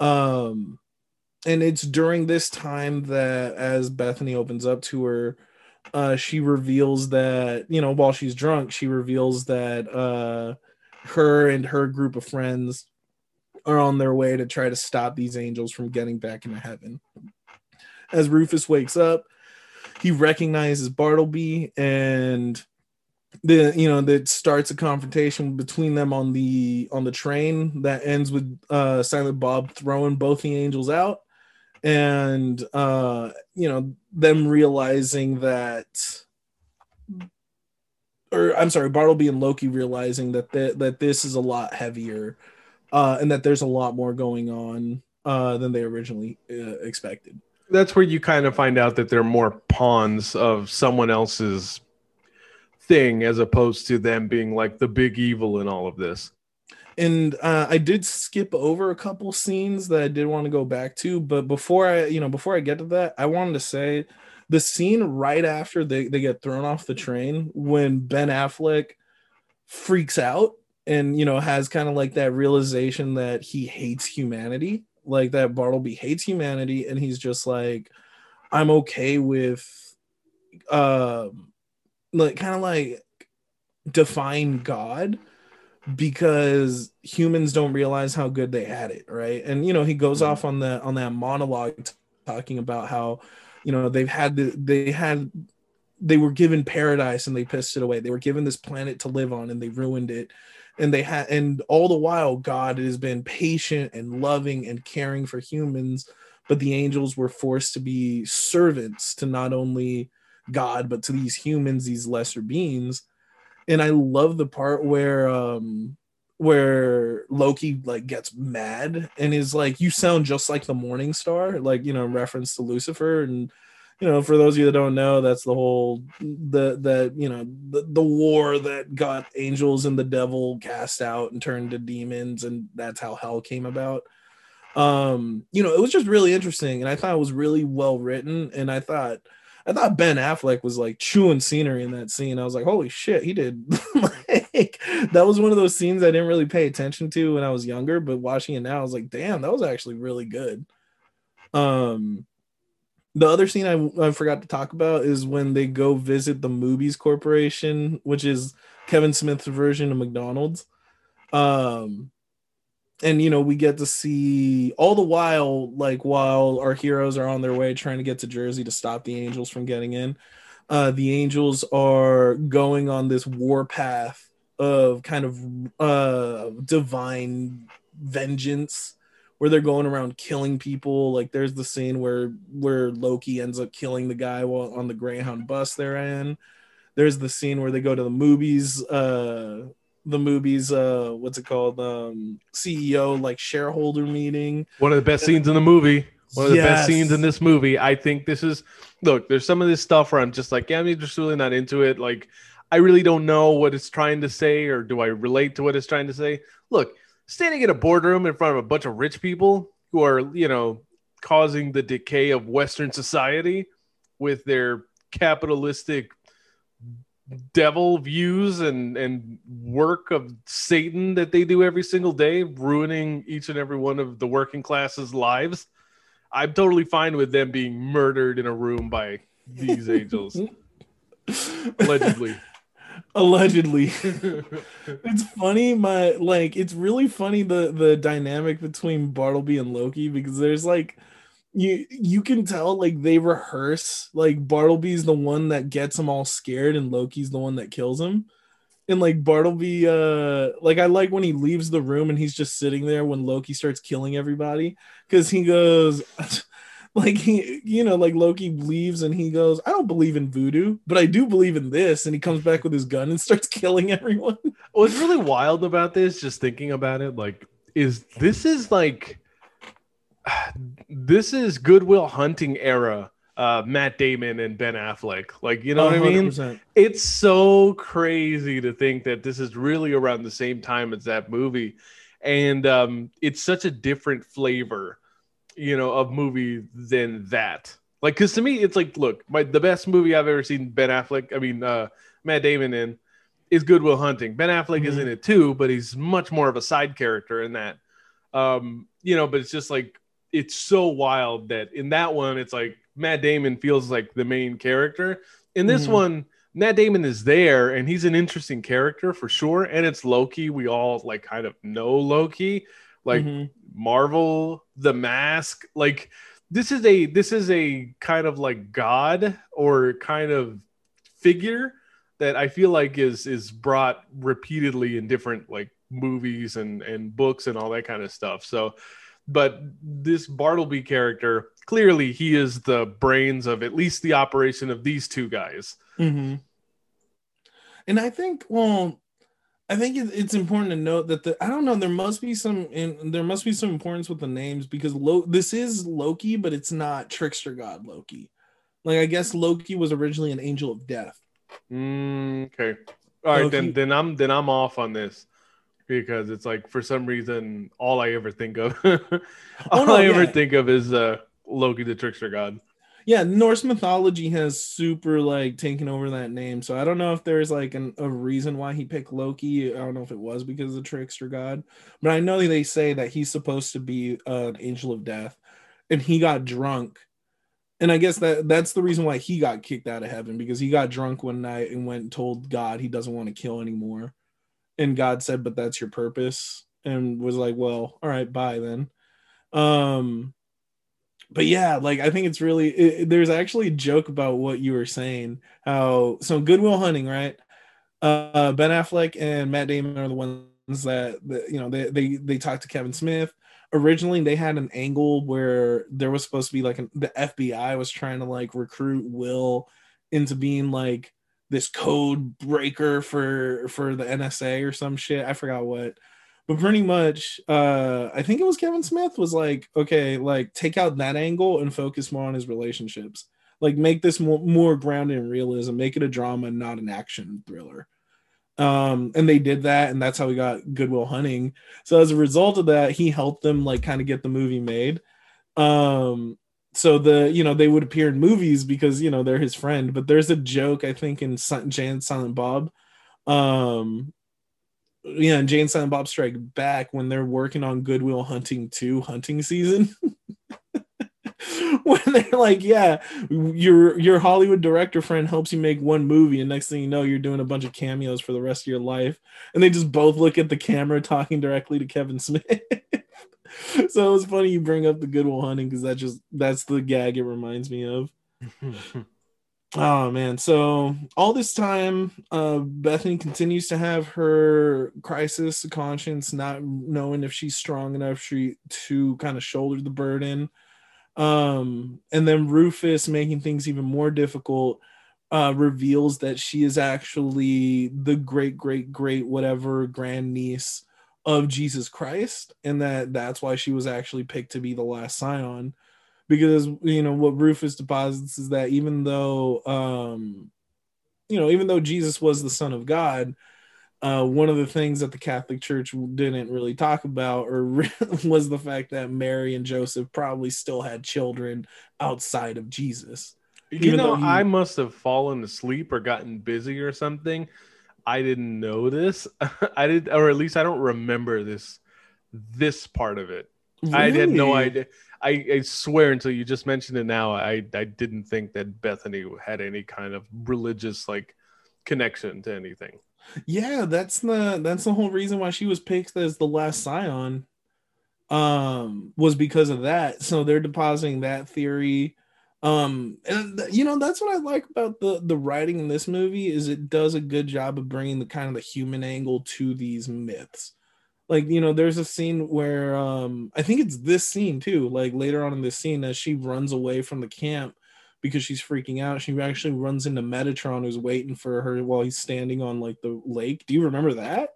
Um, and it's during this time that as Bethany opens up to her, uh, she reveals that you know while she's drunk, she reveals that uh, her and her group of friends are on their way to try to stop these angels from getting back into heaven. As Rufus wakes up, he recognizes Bartleby and the you know that starts a confrontation between them on the on the train that ends with uh silent bob throwing both the angels out and uh you know them realizing that or I'm sorry, Bartleby and Loki realizing that th- that this is a lot heavier, uh, and that there's a lot more going on uh, than they originally uh, expected. That's where you kind of find out that they're more pawns of someone else's thing, as opposed to them being like the big evil in all of this and uh, I did skip over a couple scenes that I did want to go back to, but before I, you know, before I get to that, I wanted to say the scene right after they, they get thrown off the train when Ben Affleck freaks out and you know has kind of like that realization that he hates humanity, like that Bartleby hates humanity, and he's just like, I'm okay with, uh, like kind of like define God because humans don't realize how good they had it right and you know he goes mm-hmm. off on the on that monologue t- talking about how you know they've had the, they had they were given paradise and they pissed it away they were given this planet to live on and they ruined it and they had and all the while god has been patient and loving and caring for humans but the angels were forced to be servants to not only God but to these humans, these lesser beings. And I love the part where um where Loki like gets mad and is like, "You sound just like the Morning Star," like you know, reference to Lucifer. And you know, for those of you that don't know, that's the whole the the you know the the war that got angels and the devil cast out and turned to demons, and that's how hell came about. Um, you know, it was just really interesting, and I thought it was really well written, and I thought I thought Ben Affleck was like chewing scenery in that scene. I was like, holy shit, he did. like, that was one of those scenes I didn't really pay attention to when I was younger, but watching it now, I was like, damn, that was actually really good. Um, the other scene I, I forgot to talk about is when they go visit the Mooby's Corporation, which is Kevin Smith's version of McDonald's. Um, and you know we get to see all the while like while our heroes are on their way trying to get to jersey to stop the angels from getting in uh the angels are going on this war path of kind of uh divine vengeance where they're going around killing people. Like there's the scene where where loki ends up killing the guy while on the greyhound bus they're in. There's the scene where they go to the movies uh the Mooby's uh what's it called um ceo like shareholder meeting. One of the best scenes in the movie. One of the yes. best scenes in this movie. I think this is look there's some of this stuff where i'm just like yeah i'm just really not into it. Like i really don't know what it's trying to say or do i relate to what it's trying to say. Look standing in a boardroom in front of a bunch of rich people who are you know causing the decay of western society with their capitalistic devil views and and work of Satan that they do every single day, ruining each and every one of the working classes' lives. I'm totally fine with them being murdered in a room by these angels. Allegedly. Allegedly. it's funny, my like it's really funny the the dynamic between Bartleby and Loki because there's like you you can tell like they rehearse like Bartleby's the one that gets them all scared and Loki's the one that kills him. And like Bartleby uh like I like when he leaves the room and he's just sitting there when Loki starts killing everybody cuz he goes like he you know like Loki leaves and he goes I don't believe in voodoo but I do believe in this and he comes back with his gun and starts killing everyone. What's really wild about this just thinking about it like is this is like this is Good Will Hunting era uh, Matt Damon and Ben Affleck. Like, you know 100%. what I mean? It's so crazy to think that this is really around the same time as that movie. And um, it's such a different flavor, you know, of movie than that. Like, because to me, it's like, look, my the best movie I've ever seen Ben Affleck, I mean, uh, Matt Damon in is Good Will Hunting. Ben Affleck mm-hmm. is in it too, but he's much more of a side character in that. Um, you know, but it's just like it's so wild that in that one it's like Matt Damon feels like the main character. In this mm-hmm. one, Matt Damon is there and he's an interesting character for sure. And it's Loki. We all like kind of know Loki, like mm-hmm. Marvel, The Mask. Like this is a this is a kind of like god or kind of figure that I feel like is is brought repeatedly in different like movies and and books and all that kind of stuff. So but this Bartleby character clearly he is the brains of at least the operation of these two guys. Mm-hmm. And I think, well, I think it's important to note that the I don't know there must be some in there must be some importance with the names because Lo, this is Loki, but it's not trickster god Loki. Like I guess Loki was originally an angel of death. Mm, okay, all right Loki, then then I'm then I'm off on this because it's like for some reason all I ever think of all oh, no, I yeah. ever think of is uh Loki the trickster god. Yeah, Norse mythology has super like taken over that name. So I don't know if there's like an, a reason why he picked Loki. I don't know if it was because of the trickster god, but I know they say that he's supposed to be uh, an angel of death and he got drunk. And I guess that that's the reason why he got kicked out of heaven because he got drunk one night and went and told God he doesn't want to kill anymore and God said, "But that's your purpose," and was like, "Well, all right, bye then." Um, but yeah, like I think it's really it, there's actually a joke about what you were saying. How so Good Will Hunting, right? Uh, ben Affleck and Matt Damon are the ones that, that you know they they they talk to Kevin Smith originally they had an angle where there was supposed to be like an, the FBI was trying to like recruit Will into being like this code breaker for for the NSA or some shit. I forgot what. But pretty much uh I think it was Kevin Smith was like, okay, like take out that angle and focus more on his relationships. Like make this more, more grounded in realism, make it a drama, not an action thriller um and they did that and that's how we got Good Will Hunting so as a result of that he helped them like kind of get the movie made um so the you know they would appear in movies because you know they're his friend but there's a joke i think in jay silent bob um yeah and jay and silent bob strike back when they're working on Good Will Hunting 2 hunting season when they're like, yeah, your your Hollywood director friend helps you make one movie, and next thing you know, you're doing a bunch of cameos for the rest of your life, and they just both look at the camera talking directly to Kevin Smith. so it was funny you bring up the Good Will Hunting because that just that's the gag it reminds me of. oh man! So all this time, uh, Bethany continues to have her crisis of conscience, not knowing if she's strong enough she to kind of shoulder the burden um, and then Rufus making things even more difficult uh, reveals that she is actually the great, great, great, whatever grandniece of Jesus Christ, and that that's why she was actually picked to be the last scion. Because you know what Rufus deposits is that even though um, you know even though Jesus was the Son of God, uh, one of the things that the Catholic Church didn't really talk about or was the fact that Mary and Joseph probably still had children outside of Jesus. You know, he... I must have fallen asleep or gotten busy or something. I didn't know this. I did, or at least I don't remember this this part of it. Really? I had no idea. I, I, swear until you just mentioned it now, I I didn't think that Bethany had any kind of religious like connection to anything. Yeah, that's the that's the whole reason why she was picked as the last scion. Um, was because of that. So they're depositing that theory. Um, and you know that's what I like about the the writing in this movie is it does a good job of bringing the kind of the human angle to these myths. Like you know, there's a scene where um I think it's this scene too. Like later on in this scene, as she runs away from the camp, because she's freaking out. She actually runs into Metatron, who's waiting for her while he's standing on like the lake. Do you remember that?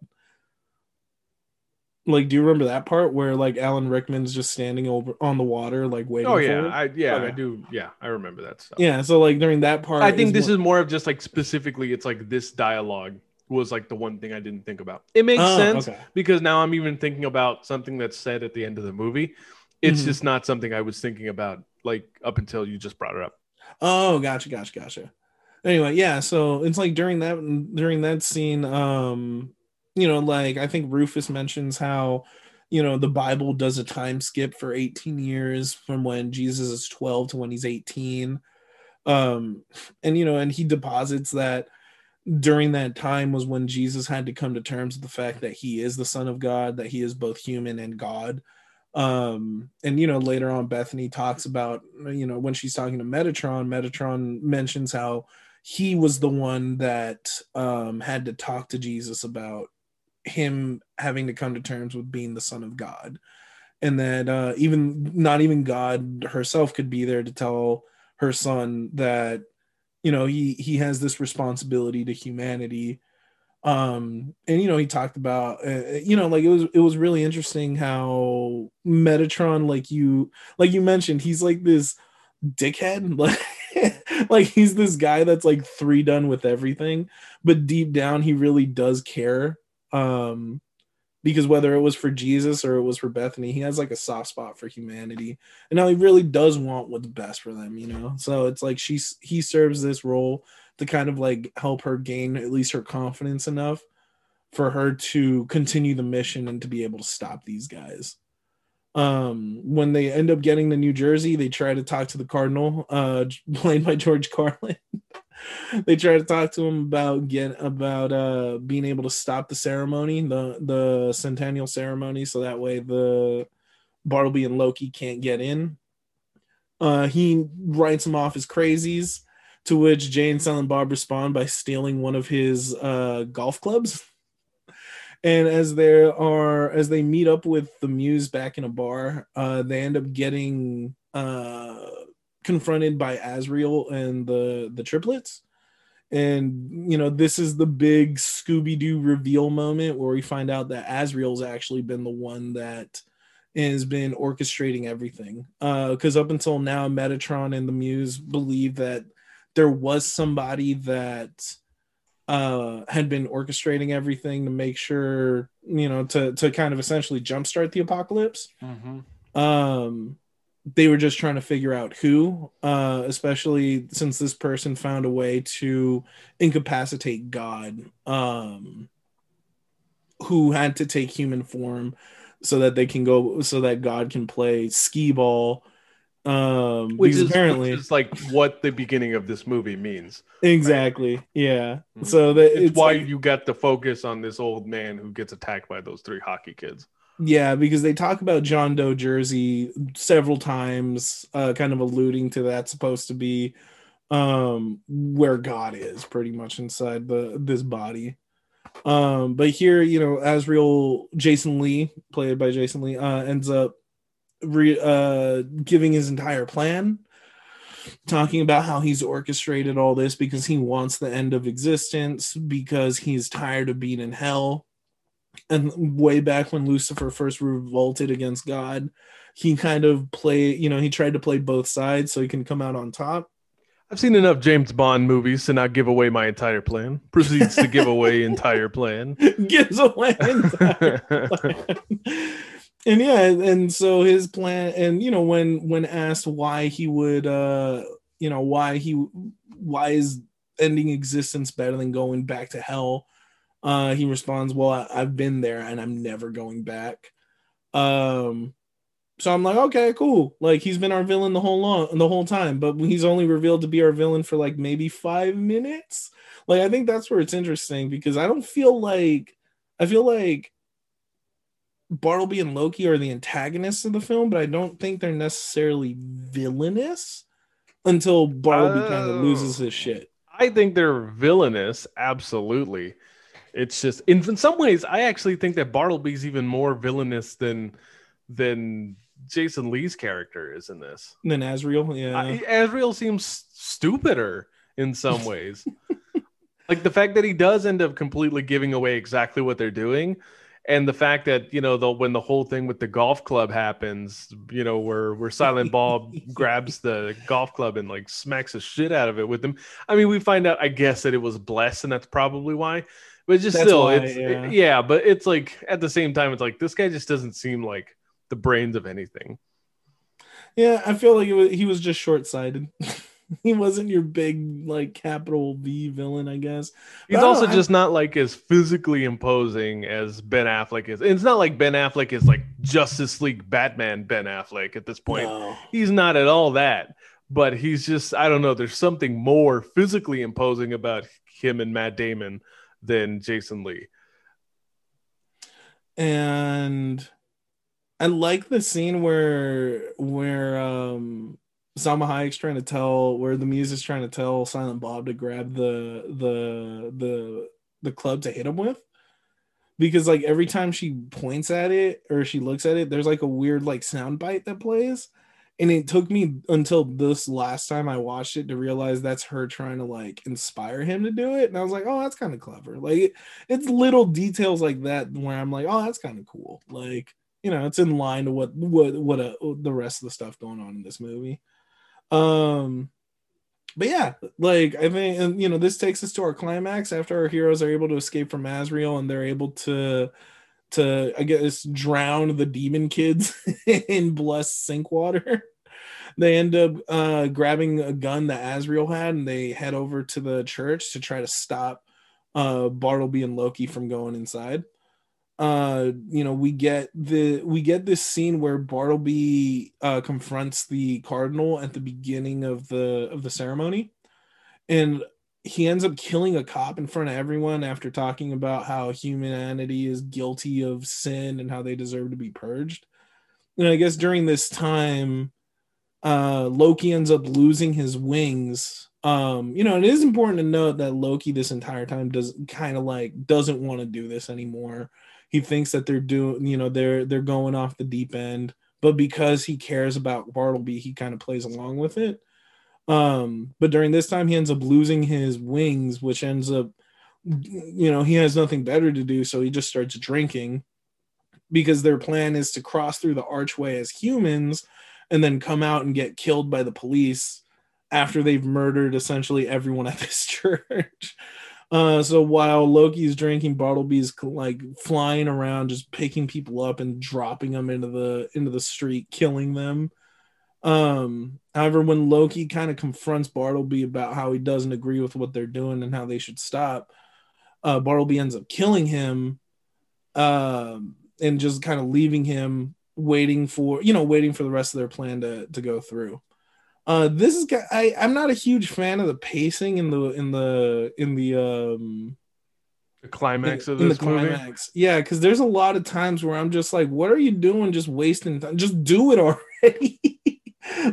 Like, do you remember that part where like Alan Rickman's just standing over on the water, like waiting? Oh yeah, I yeah, okay. I do. Yeah, I remember that stuff. Yeah, so like during that part, I think is this more... is more of just like specifically, it's like this dialogue was like the one thing I didn't think about. It makes oh, sense okay. because now I'm even thinking about something that's said at the end of the movie. It's mm-hmm. just not something I was thinking about like up until you just brought it up. Oh, gotcha, gotcha, gotcha. Anyway, yeah, so it's like during that during that scene, um, you know, like I think Rufus mentions how, you know, the Bible does a time skip for 18 years from when Jesus is 12 to when he's 18. Um, and you know, and he deposits that during that time was when Jesus had to come to terms with the fact that he is the Son of God, that he is both human and God um and you know later on bethany talks about you know when she's talking to metatron metatron mentions how he was the one that um had to talk to jesus about him having to come to terms with being the son of god. And that uh even not even god herself could be there to tell her son that you know he he has this responsibility to humanity. Um and you know he talked about uh, you know like it was it was really interesting how metatron like you like you mentioned he's like this dickhead. Like like he's this guy that's like three done with everything. But deep down he really does care um because whether it was for jesus or it was for bethany he has like a soft spot for humanity and now he really does want what's best for them you know so it's like she's he serves this role to kind of like help her gain at least her confidence enough for her to continue the mission and to be able to stop these guys. Um, when they end up getting to New Jersey, they try to talk to the Cardinal, uh, played by George Carlin. they try to talk to him about get about uh being able to stop the ceremony, the the centennial ceremony, so that way the Bartleby and Loki can't get in. Uh, he writes him off as crazies to which Jay and Silent Bob respond by stealing one of his uh, golf clubs. and as there are as they meet up with the muse back in a bar uh they end up getting uh confronted by Azrael and the the triplets. And you know this is the big scooby-doo reveal moment where we find out that azrael's actually been the one that has been orchestrating everything. Because uh, up until now metatron and the muse believe that there was somebody that uh, had been orchestrating everything to make sure you know to to kind of essentially jumpstart the apocalypse. Mm-hmm. um they were just trying to figure out who, uh, especially since this person found a way to incapacitate God, um, who had to take human form so that they can go, so that God can play skee ball. Um, which is apparently which is like what the beginning of this movie means. Exactly. Right? Yeah. Mm-hmm. So that it's, it's why like, you got the focus on this old man who gets attacked by those three hockey kids. Yeah, because they talk about John Doe Jersey several times, uh, kind of alluding to that supposed to be um, where God is, pretty much inside the this body. Um, but here, you know, Azrael Jason Lee, played by Jason Lee, uh, ends up re- uh, giving his entire plan, talking about how he's orchestrated all this because he wants the end of existence, because he's tired of being in hell and way back when Lucifer first revolted against God, he kind of play, you know, he tried to play both sides so he can come out on top. I've seen enough James Bond movies to not give away my entire plan. Proceeds to give away entire plan. Gives away entire plan. and yeah, and so his plan, and you know, when when asked why he would, uh, you know, why he, why is ending existence better than going back to hell? Uh, he responds, "Well, I, have been there and I'm never going back." Um, so I'm like, okay, cool. Like he's been our villain the whole long the whole time, but he's only revealed to be our villain for like maybe five minutes. Like I think that's where it's interesting because I don't feel like I feel like Bartleby and Loki are the antagonists of the film, but I don't think they're necessarily villainous until Bartleby oh, kind of loses his shit. I think they're villainous, absolutely. It's just in, in some ways, I actually think that Bartleby's even more villainous than than Jason Lee's character is in this. Than Azrael, yeah. I, Azrael seems stupider in some ways. like the fact that he does end up completely giving away exactly what they're doing and the fact that you know the, when the whole thing with the golf club happens you know where where silent bob grabs the golf club and like smacks the shit out of it with him i mean we find out i guess that it was blessed and that's probably why but just That's still, why, it's yeah. It, yeah. But it's like at the same time, it's like this guy just doesn't seem like the brains of anything. Yeah, I feel like was, he was just short sighted. he wasn't your big like capital V villain, I guess. But He's also know, just I... not like as physically imposing as Ben Affleck is. And it's not like Ben Affleck is like Justice League Batman Ben Affleck at this point. No. He's not at all that. But he's just I don't know. There's something more physically imposing about him and Matt Damon than Jason Lee. And I like the scene where where um Salma Hayek's trying to tell where the muse is trying to tell Silent Bob to grab the the the the club to hit him with. Because like every time she points at it or she looks at it, there's like a weird like sound bite that plays and it took me until this last time I watched it to realize that's her trying to like inspire him to do it. And I was like, oh, that's kind of clever. Like it's little details like that where I'm like, oh, that's kind of cool. Like you know, it's in line to what what what uh, the rest of the stuff going on in this movie. Um, but yeah, like I think, and you know, this takes us to our climax after our heroes are able to escape from Azrael and they're able to to I guess drown the demon kids in blessed sink water. They end up uh, grabbing a gun that Azrael had, and they head over to the church to try to stop uh, Bartleby and Loki from going inside. Uh, you know, we get the we get this scene where Bartleby uh, confronts the cardinal at the beginning of the of the ceremony, and he ends up killing a cop in front of everyone after talking about how humanity is guilty of sin and how they deserve to be purged. And I guess during this time, uh, Loki ends up losing his wings Um, you know, it is important to note that Loki this entire time does kind of like doesn't want to do this anymore. He thinks that they're doing, you know, they're they're going off the deep end, but because he cares about Bartleby, he kind of plays along with it. Um, but during this time, he ends up losing his wings, which ends up, you know, he has nothing better to do, so he just starts drinking because their plan is to cross through the archway as humans and then come out and get killed by the police after they've murdered essentially everyone at this church. Uh, so while Loki's drinking, Bartleby's like flying around, just picking people up and dropping them into the into the street, killing them. Um, however, when Loki kind of confronts Bartleby about how he doesn't agree with what they're doing and how they should stop, uh, Bartleby ends up killing him, um, and just kind of leaving him waiting for you know waiting for the rest of their plan to to go through. Uh, this is I I'm not a huge fan of the pacing in the in the in the um the climax in, of in this the movie. climax. Yeah, because there's a lot of times where I'm just like, what are you doing? Just wasting time. Just do it already.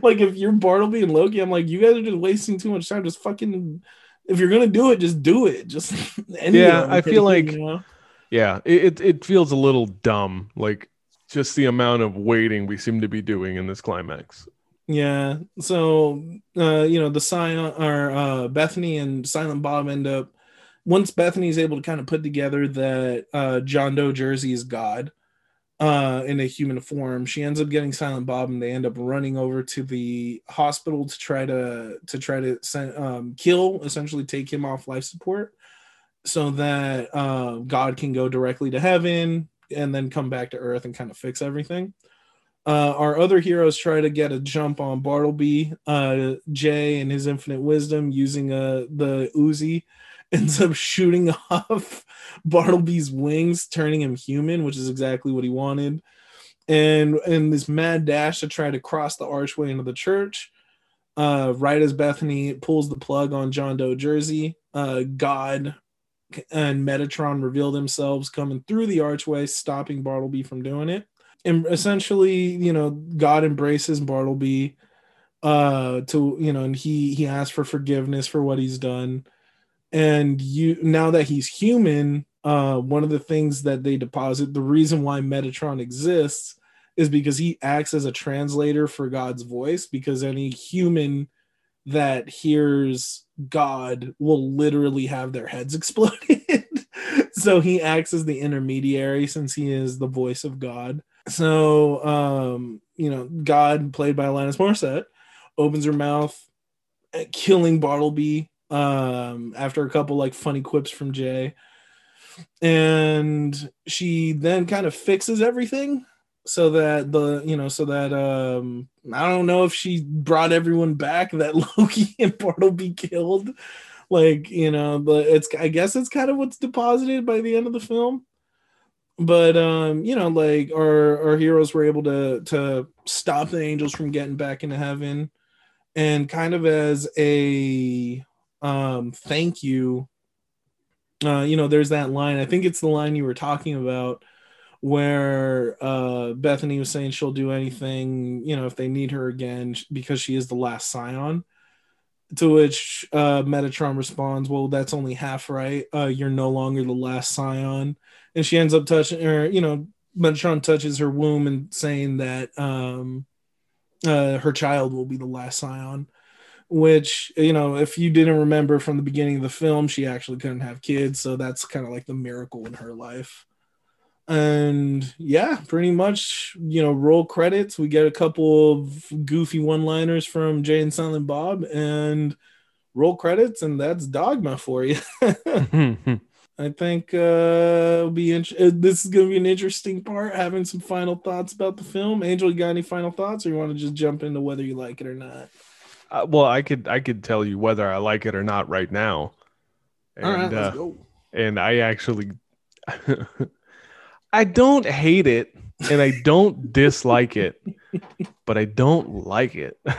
like if you're Bartleby and Loki, I'm like, you guys are just wasting too much time. Just fucking if you're gonna do it, just do it. Just Yeah, I feel like- you know? Yeah, it, it feels a little dumb, like just the amount of waiting we seem to be doing in this climax. Yeah. So, uh, you know, the sign or uh, Bethany and Silent Bob end up once Bethany is able to kind of put together that uh, John Doe Jersey is God uh, in a human form. She ends up getting Silent Bob, and they end up running over to the hospital to try to to try to send, um, kill, essentially take him off life support, so that uh, God can go directly to heaven and then come back to Earth and kind of fix everything. Uh, our other heroes try to get a jump on Bartleby. Uh, Jay and his infinite wisdom using uh, the Uzi ends up shooting off Bartleby's wings, turning him human, which is exactly what he wanted. And in this mad dash to try to cross the archway into the church, uh, right as Bethany pulls the plug on John Doe Jersey, uh, God and Metatron reveal themselves coming through the archway, stopping Bartleby from doing it and essentially, you know, God embraces Bartleby uh to you know and he he asks for forgiveness for what he's done and you now that he's human uh one of the things that they deposit the reason why metatron exists is because he acts as a translator for god's voice because any human that hears god will literally have their heads exploded. So he acts as the intermediary since he is the voice of god. So um you know god played by Alanis Morissette opens her mouth killing bartleby um after a couple like funny quips from jay. And she then kind of fixes everything so that the you know so that um i don't know if she brought everyone back that loki and bartleby killed. Like you know but it's i guess it's kind of what's deposited by the end of the film. But um you know like our our heroes were able to to stop the angels from getting back into heaven. And kind of as a um thank you. Uh you know there's that line i think it's the line you were talking about where uh bethany was saying she'll do anything you know if they need her again because she is the last scion. To which uh metatron responds well that's only half right. Uh you're no longer the last scion. And she ends up touching or you know metatron touches her womb and saying that um uh her child will be the last scion which you know if you didn't remember from the beginning of the film she actually couldn't have kids so that's kind of like the miracle in her life. And yeah pretty much you know roll credits. We get a couple of goofy one liners from jay and silent bob and roll credits and that's dogma for you. I think uh it'll be int- uh, this is gonna be an interesting part having some final thoughts about the film. Angel you got any final thoughts or you want to just jump into whether you like it or not Uh, well, I could I could tell you whether I like it or not right now. And, all right uh, let's go and I actually I don't hate it and I don't dislike it, but I don't like it. you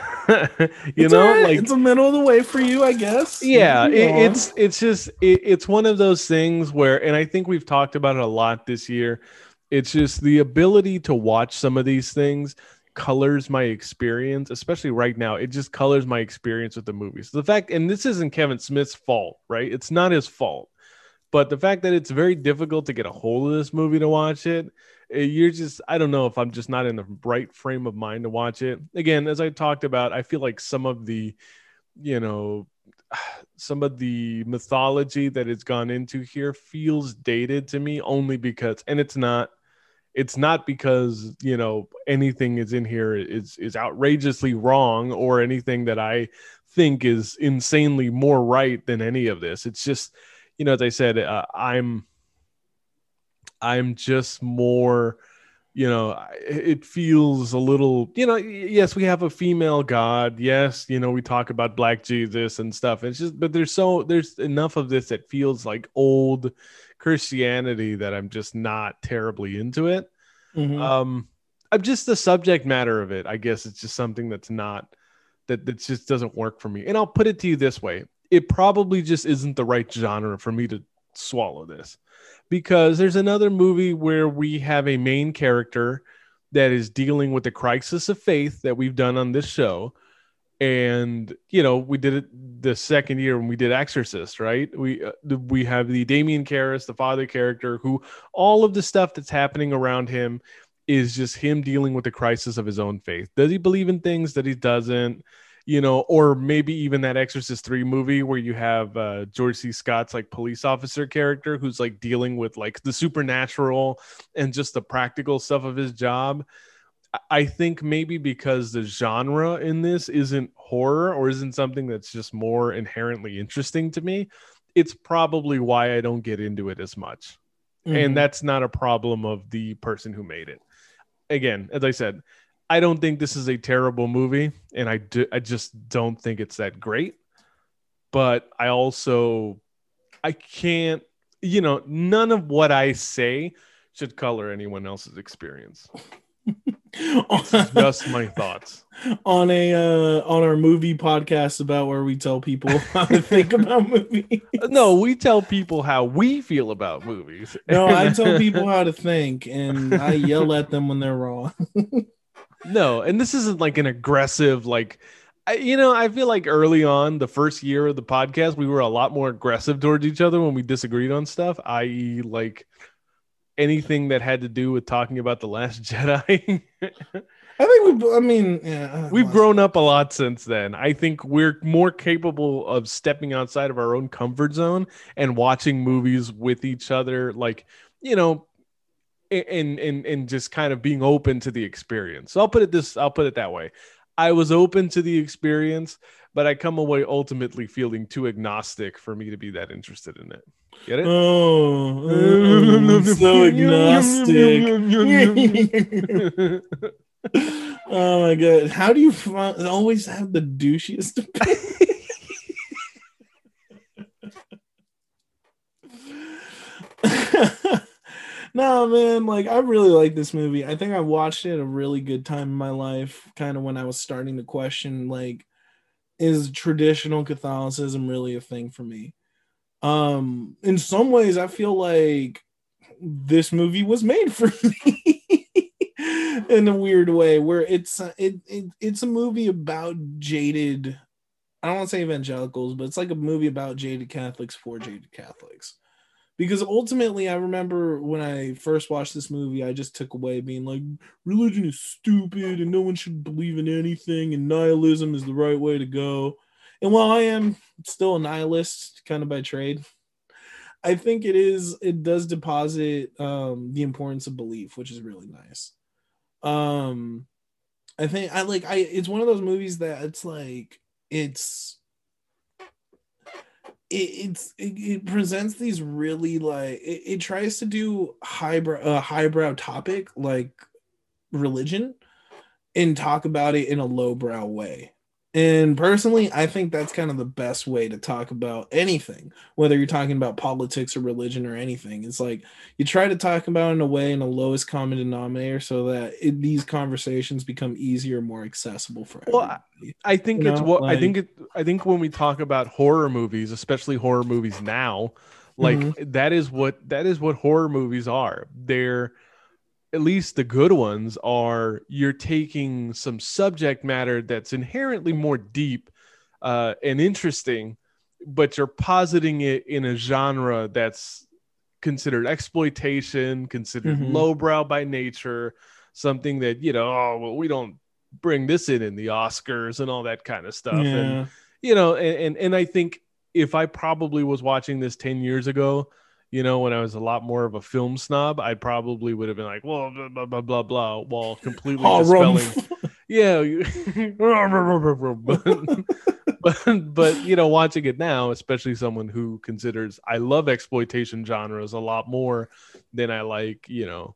It's know, right. like it's a middle of the way for you i guess yeah, it, it's it's just it, it's one of those things where, and I think we've talked about it a lot this year. It's just the ability to watch some of these things colors my experience, especially right now. It just colors my experience with the movies. The fact, and this isn't Kevin Smith's fault, right? It's not his fault, but the fact that it's very difficult to get a hold of this movie to watch it, eh, you're just, I don't know if I'm just not in the right frame of mind to watch it. Again, as I talked about, I feel like some of the, you know, some of the mythology that it's gone into here feels dated to me only because and it's not it's not because you know anything is in here is is outrageously wrong or anything that i think is insanely more right than any of this. It's just you know as i said uh, i'm i'm just more you know it feels a little you know yes we have a female god. Yes you know we talk about black jesus and stuff. It's just but there's so there's enough of this that feels like old christianity that i'm just not terribly into it. Mm-hmm. um i'm just the subject matter of it i guess. It's just something that's not that that just doesn't work for me. And i'll put it to you this way. It probably just isn't the right genre for me to swallow this. Because there's another movie where we have a main character that is dealing with the crisis of faith that we've done on this show and you know we did it the second year when we did exorcist right we uh, we have the damien karras the father character who all of the stuff that's happening around him is just him dealing with the crisis of his own faith does he believe in things that he doesn't you know, or maybe even that Exorcist 3 movie where you have uh, George C. Scott's like police officer character who's like dealing with like the supernatural and just the practical stuff of his job. I think maybe because the genre in this isn't horror or isn't something that's just more inherently interesting to me, it's probably why I don't get into it as much. Mm-hmm. And that's not a problem of the person who made it. Again, as I said, I don't think this is a terrible movie, and I do, I just don't think it's that great. But I also I can't, you know, none of what I say should color anyone else's experience. Just my thoughts on a uh, on our movie podcast about where we tell people how to think about movies. No, we tell people how we feel about movies. no, I tell people how to think, and I yell at them when they're wrong. No, and this isn't like an aggressive like I, you know, I feel like early on, the first year of the podcast, we were a lot more aggressive towards each other when we disagreed on stuff, i.e., like anything that had to do with talking about the Last Jedi. I think we. I mean, yeah, we've grown up a lot since then. I think we're more capable of stepping outside of our own comfort zone and watching movies with each other. Like, you know, and and and just kind of being open to the experience. So I'll put it this I'll put it that way. I was open to the experience, but I come away ultimately feeling too agnostic for me to be that interested in it. Get it? Oh, I'm so agnostic. oh my god! How do you always have the douchiest opinion? no man like i really like this movie i think i watched it a really good time in my life kind of when i was starting to question like is traditional catholicism really a thing for me um in some ways i feel like this movie was made for me in a weird way where it's it, it it's a movie about jaded i don't want to say evangelicals but it's like a movie about jaded catholics for jaded catholics. Because ultimately i remember when i first watched this movie i just took away being like religion is stupid and no one should believe in anything and nihilism is the right way to go and while i am still a nihilist kind of by trade i think it is it does deposit um the importance of belief which is really nice. Um i think i like i it's one of those movies that it's like it's it, it's it, it, presents these really like it, it tries to do highbrow a highbrow topic like religion and talk about it in a lowbrow way and personally, I think that's kind of the best way to talk about anything, whether you're talking about politics or religion or anything. It's like you try to talk about in a way in a lowest common denominator so that it, these conversations become easier, and more accessible for everybody. Well, I think you it's know, what like, I think it I think when we talk about horror movies, especially horror movies now, like mm-hmm. that is what that is what horror movies are. They're at least the good ones are you're taking some subject matter that's inherently more deep uh, and interesting but you're positing it in a genre that's considered exploitation considered Mhm. lowbrow by nature something that you know oh well we don't bring this in in the oscars and all that kind of stuff and you know and, and and i think if i probably was watching this 10 years ago you know when i was a lot more of a film snob i probably would have been like well blah blah blah blah, blah while completely Oh, dispelling yeah but, but you know watching it now especially someone who considers i love exploitation genres a lot more than i like you know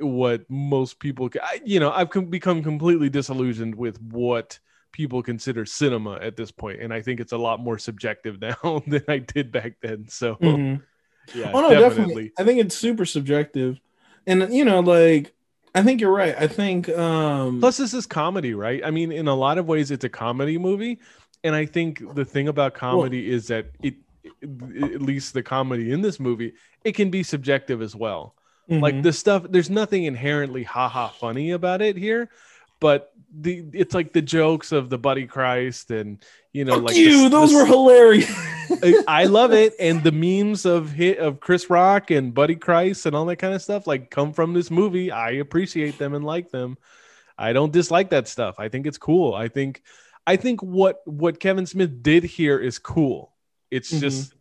what most people you know i've become completely disillusioned with what people consider cinema at this point and i think it's a lot more subjective now than i did back then so Mhm. yeah Oh no, definitely, definitely. I think it's super subjective, and you know, like I think you're right. I think um, plus this is comedy right i mean in a lot of ways it's a comedy movie and i think the thing about comedy is that it at least the comedy in this movie it can be subjective as well like mhm. the stuff there's nothing inherently haha funny about it here but the it's like the jokes of the buddy christ and you know Fuck like you. the- those the- were hilarious. I- love it and the memes of hit of chris rock and buddy christ and all that kind of stuff like come from this movie i appreciate them and like them i don't dislike that stuff i think it's cool i think i think what what kevin smith did here is cool it's Mhm. just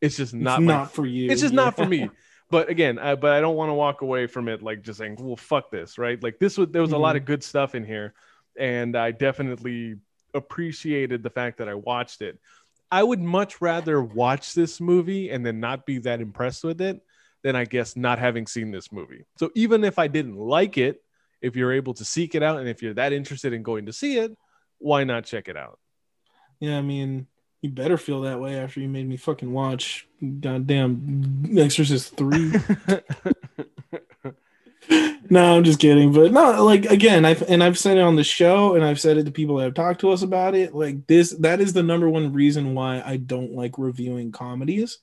it's just It's not not, my for you. it's just not for me but again I, but i don't want to walk away from it like just saying well fuck this right? Like this was there was a lot of mm-hmm. good stuff in here and i definitely appreciated the fact that i watched it. I would much rather watch this movie and then not be that impressed with it than i guess not having seen this movie. So even if i didn't like it if you're able to seek it out and if you're that interested in going to see it why not check it out? Yeah, I mean, you better feel that way after you made me fucking watch goddamn Exorcist 3. no, I'm just kidding. But no, like again, I've and I've said it on the show and I've said it to people that have talked to us about it. Like this, that is the number one reason why I don't like reviewing comedies.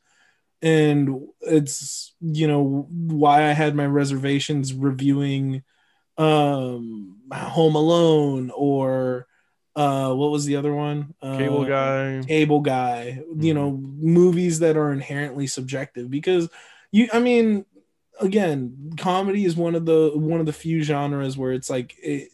And it's you know why I had my reservations reviewing um Home Alone or uh what was the other one? Uh, cable guy. Cable guy. You Mhm. know movies that are inherently subjective because you i mean again comedy is one of the one of the few genres where it's like it,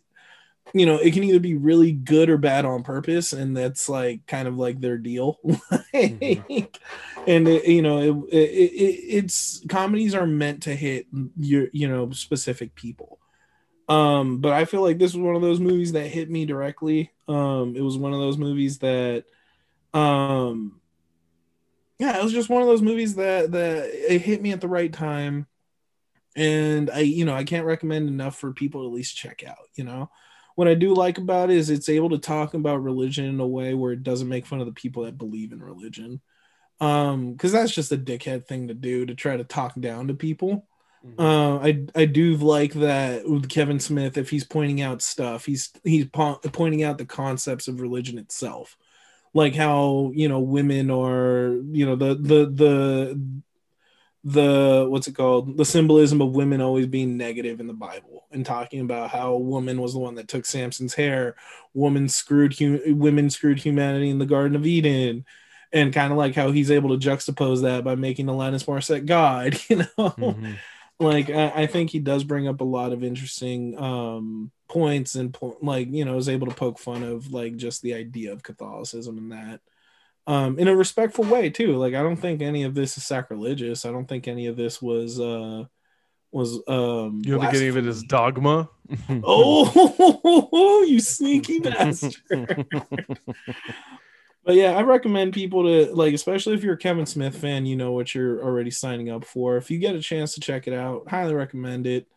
you know it can either be really good or bad on purpose and that's like kind of like their deal. Like, and it, you know it, it, it, it's comedies are meant to hit your you know specific people. Um but i feel like this was one of those movies that hit me directly um it was one of those movies that um yeah it was just one of those movies that that it hit me at the right time. And i you know i can't recommend enough for people to at least check out you know? What i do like about it is it's able to talk about religion in a way where it doesn't make fun of the people that believe in religion. Um because that's just a dickhead thing to do to try to talk down to people uh, I I do like that with Kevin Smith. If he's pointing out stuff, he's he's po- pointing out the concepts of religion itself, like how you know women are you know the the the the what's it called the symbolism of women always being negative in the Bible and talking about how a woman was the one that took Samson's hair, woman screwed hum- women screwed humanity in the Garden of Eden. And kind of like how he's able to juxtapose that by making Alanis Morissette God, you know Mhm. Like I, I think he does bring up a lot of interesting um points and po- like you know is able to poke fun of like just the idea of catholicism and that um in a respectful way too. Like i don't think any of this is sacrilegious. I don't think any of this was uh was um you don't think any of it is dogma? Oh you sneaky bastard But yeah, I recommend people to like, especially if you're a Kevin Smith fan, you know what you're already signing up for. If you get a chance to check it out, highly recommend it.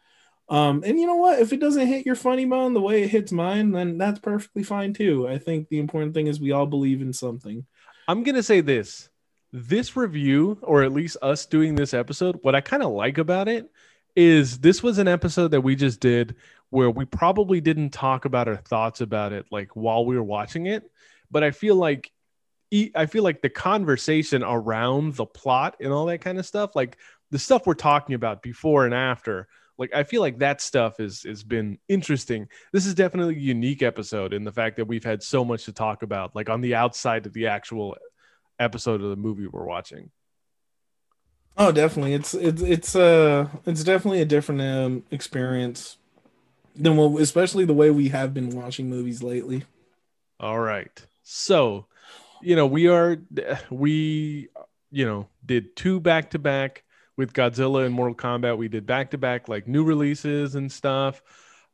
Um, and you know what? If it doesn't hit your funny bone the way it hits mine, then that's perfectly fine too. I think the important thing is we all believe in something. I'm gonna say this: this review, or at least us doing this episode, what I kind of like about it is this was an episode that we just did where we probably didn't talk about our thoughts about it like while we were watching it, but I feel like I feel like the conversation around the plot and all that kind of stuff, like the stuff we're talking about before and after, like I feel like that stuff is has been interesting. This is definitely a unique episode in the fact that we've had so much to talk about, like on the outside of the actual episode of the movie we're watching. Oh, definitely. It's it's it's uh it's definitely a different um, experience than what, especially the way we have been watching movies lately. All right. So, you know, we are we you know did two back to back with Godzilla and Mortal Kombat. We did back to back like new releases and stuff.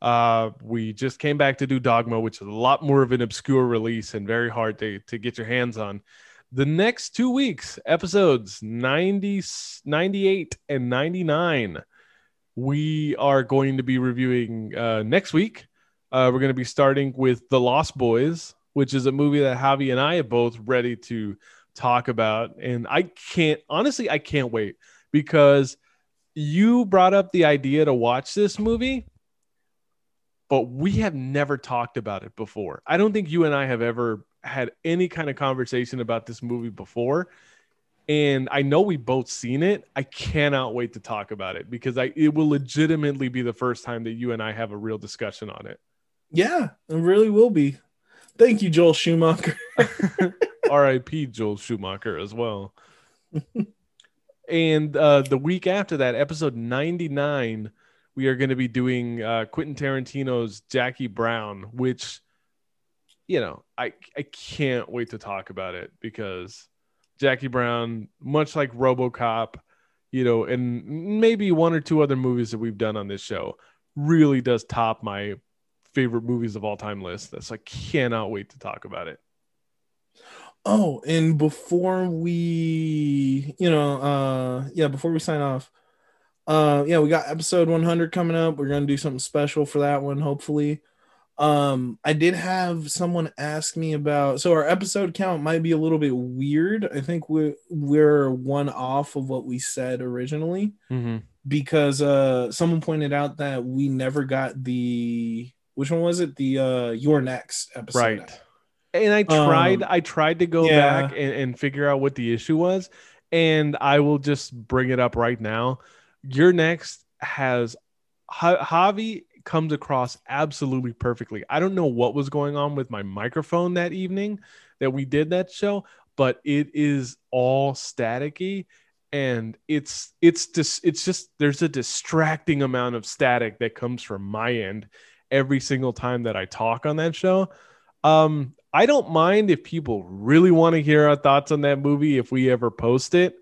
Uh, we just came back to do Dogma, which is a lot more of an obscure release and very hard to, to get your hands on. The next two weeks, episodes 90, 98 and 99, we are going to be reviewing uh, next week. Uh, we're going to be starting with The Lost Boys, which is a movie that Javi and I are both ready to talk about. And I can't, honestly, I can't wait because you brought up the idea to watch this movie, but we have never talked about it before. I don't think you and I have ever had any kind of conversation about this movie before. And I know we both seen it. I cannot wait to talk about it because I it will legitimately be the first time that you and I have a real discussion on it. Yeah, it really will be. Thank you, Joel Schumacher. R.I.P. Joel Schumacher as well. and uh, the week after that, episode 99, we are going to be doing uh, Quentin Tarantino's Jackie Brown, which, you know, I, I can't wait to talk about it because Jackie Brown, much like Robocop, you know, and maybe one or two other movies that we've done on this show, really does top my favorite movies of all time list. That's I cannot wait to talk about it. Oh, and before we, you know, uh yeah, before we sign off, uh yeah, we got episode 100 coming up. We're going to do something special for that one hopefully. Um I did have someone ask me about so our episode count might be a little bit weird. I think we are we're one off of what we said originally Mm-hmm. because uh someone pointed out that we never got the which one was it? The uh You're Next episode. Right. And I tried, Um, I tried to go yeah. back and, and figure out what the issue was. And I will just bring it up right now. You're Next has Javi comes across absolutely perfectly. I don't know what was going on with my microphone that evening that we did that show, but it is all staticky and it's it's just it's just there's a distracting amount of static that comes from my end every single time that I talk on that show. Um, I don't mind if people really want to hear our thoughts on that movie if we ever post it,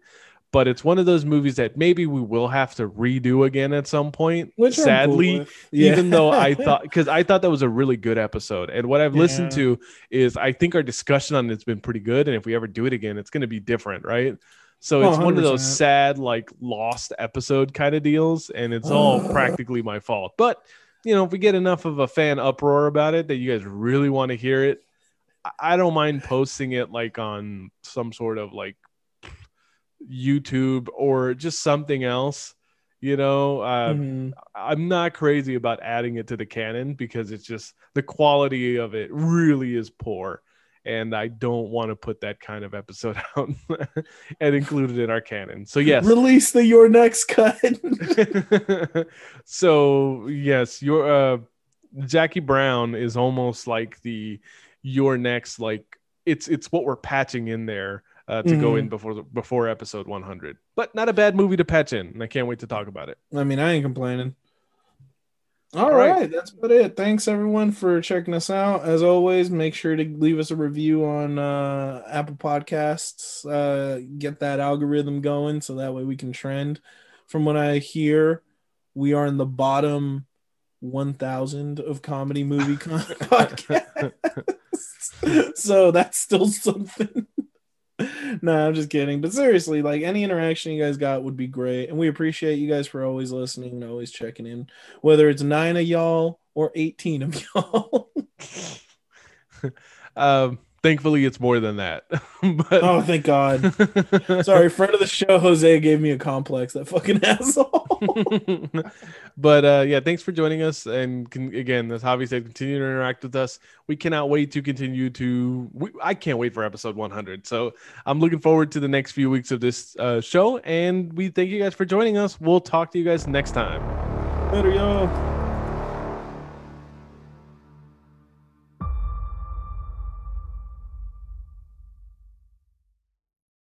but it's one of those movies that maybe we will have to redo again at some point. Which cool sadly. Yeah. even though I thought because I thought that was a really good episode, and what I've listened to is I think our discussion on it's been pretty good, and if we ever do it again, it's going to be different, right? So Oh, it's one of those sad, like lost episode kind of deals, and it's all practically my fault. But you know, if we get enough of a fan uproar about it that you guys really want to hear it, I- don't mind posting it like on some sort of like YouTube or just something else. You know, uh, Mhm. I'm not crazy about adding it to the canon because it's just the quality of it really is poor. And I don't want to put that kind of episode out and include it in our canon. So, yes. Release the You're Next cut. so, yes, your uh, Jackie Brown is almost like the You're Next, like it's it's what we're patching in there uh, to go Mhm. in before the, before episode 100. But not a bad movie to patch in. And I can't wait to talk about it. I mean, I ain't complaining. All All right. right. that's about it. Thanks everyone for checking us out. As always, make sure to leave us a review on uh, Apple Podcasts. Uh, get that algorithm going so that way we can trend. From what I hear, we are in the bottom 1,000 of comedy movie con- podcasts. so that's still something. no, I'm just kidding. But seriously, like any interaction you guys got would be great. And we appreciate you guys for always listening and always checking in, whether it's nine of y'all or 18 of y'all. Um, thankfully, it's more than that. but oh, thank God. Sorry, friend of the show, Jose gave me a complex. That fucking asshole. but uh, yeah, thanks for joining us. And can, again, as Javi said, continue to interact with us. We cannot wait to continue to. We, I can't wait for episode 100. So I'm looking forward to the next few weeks of this uh, show. And we thank you guys for joining us. We'll talk to you guys next time. Later, y'all.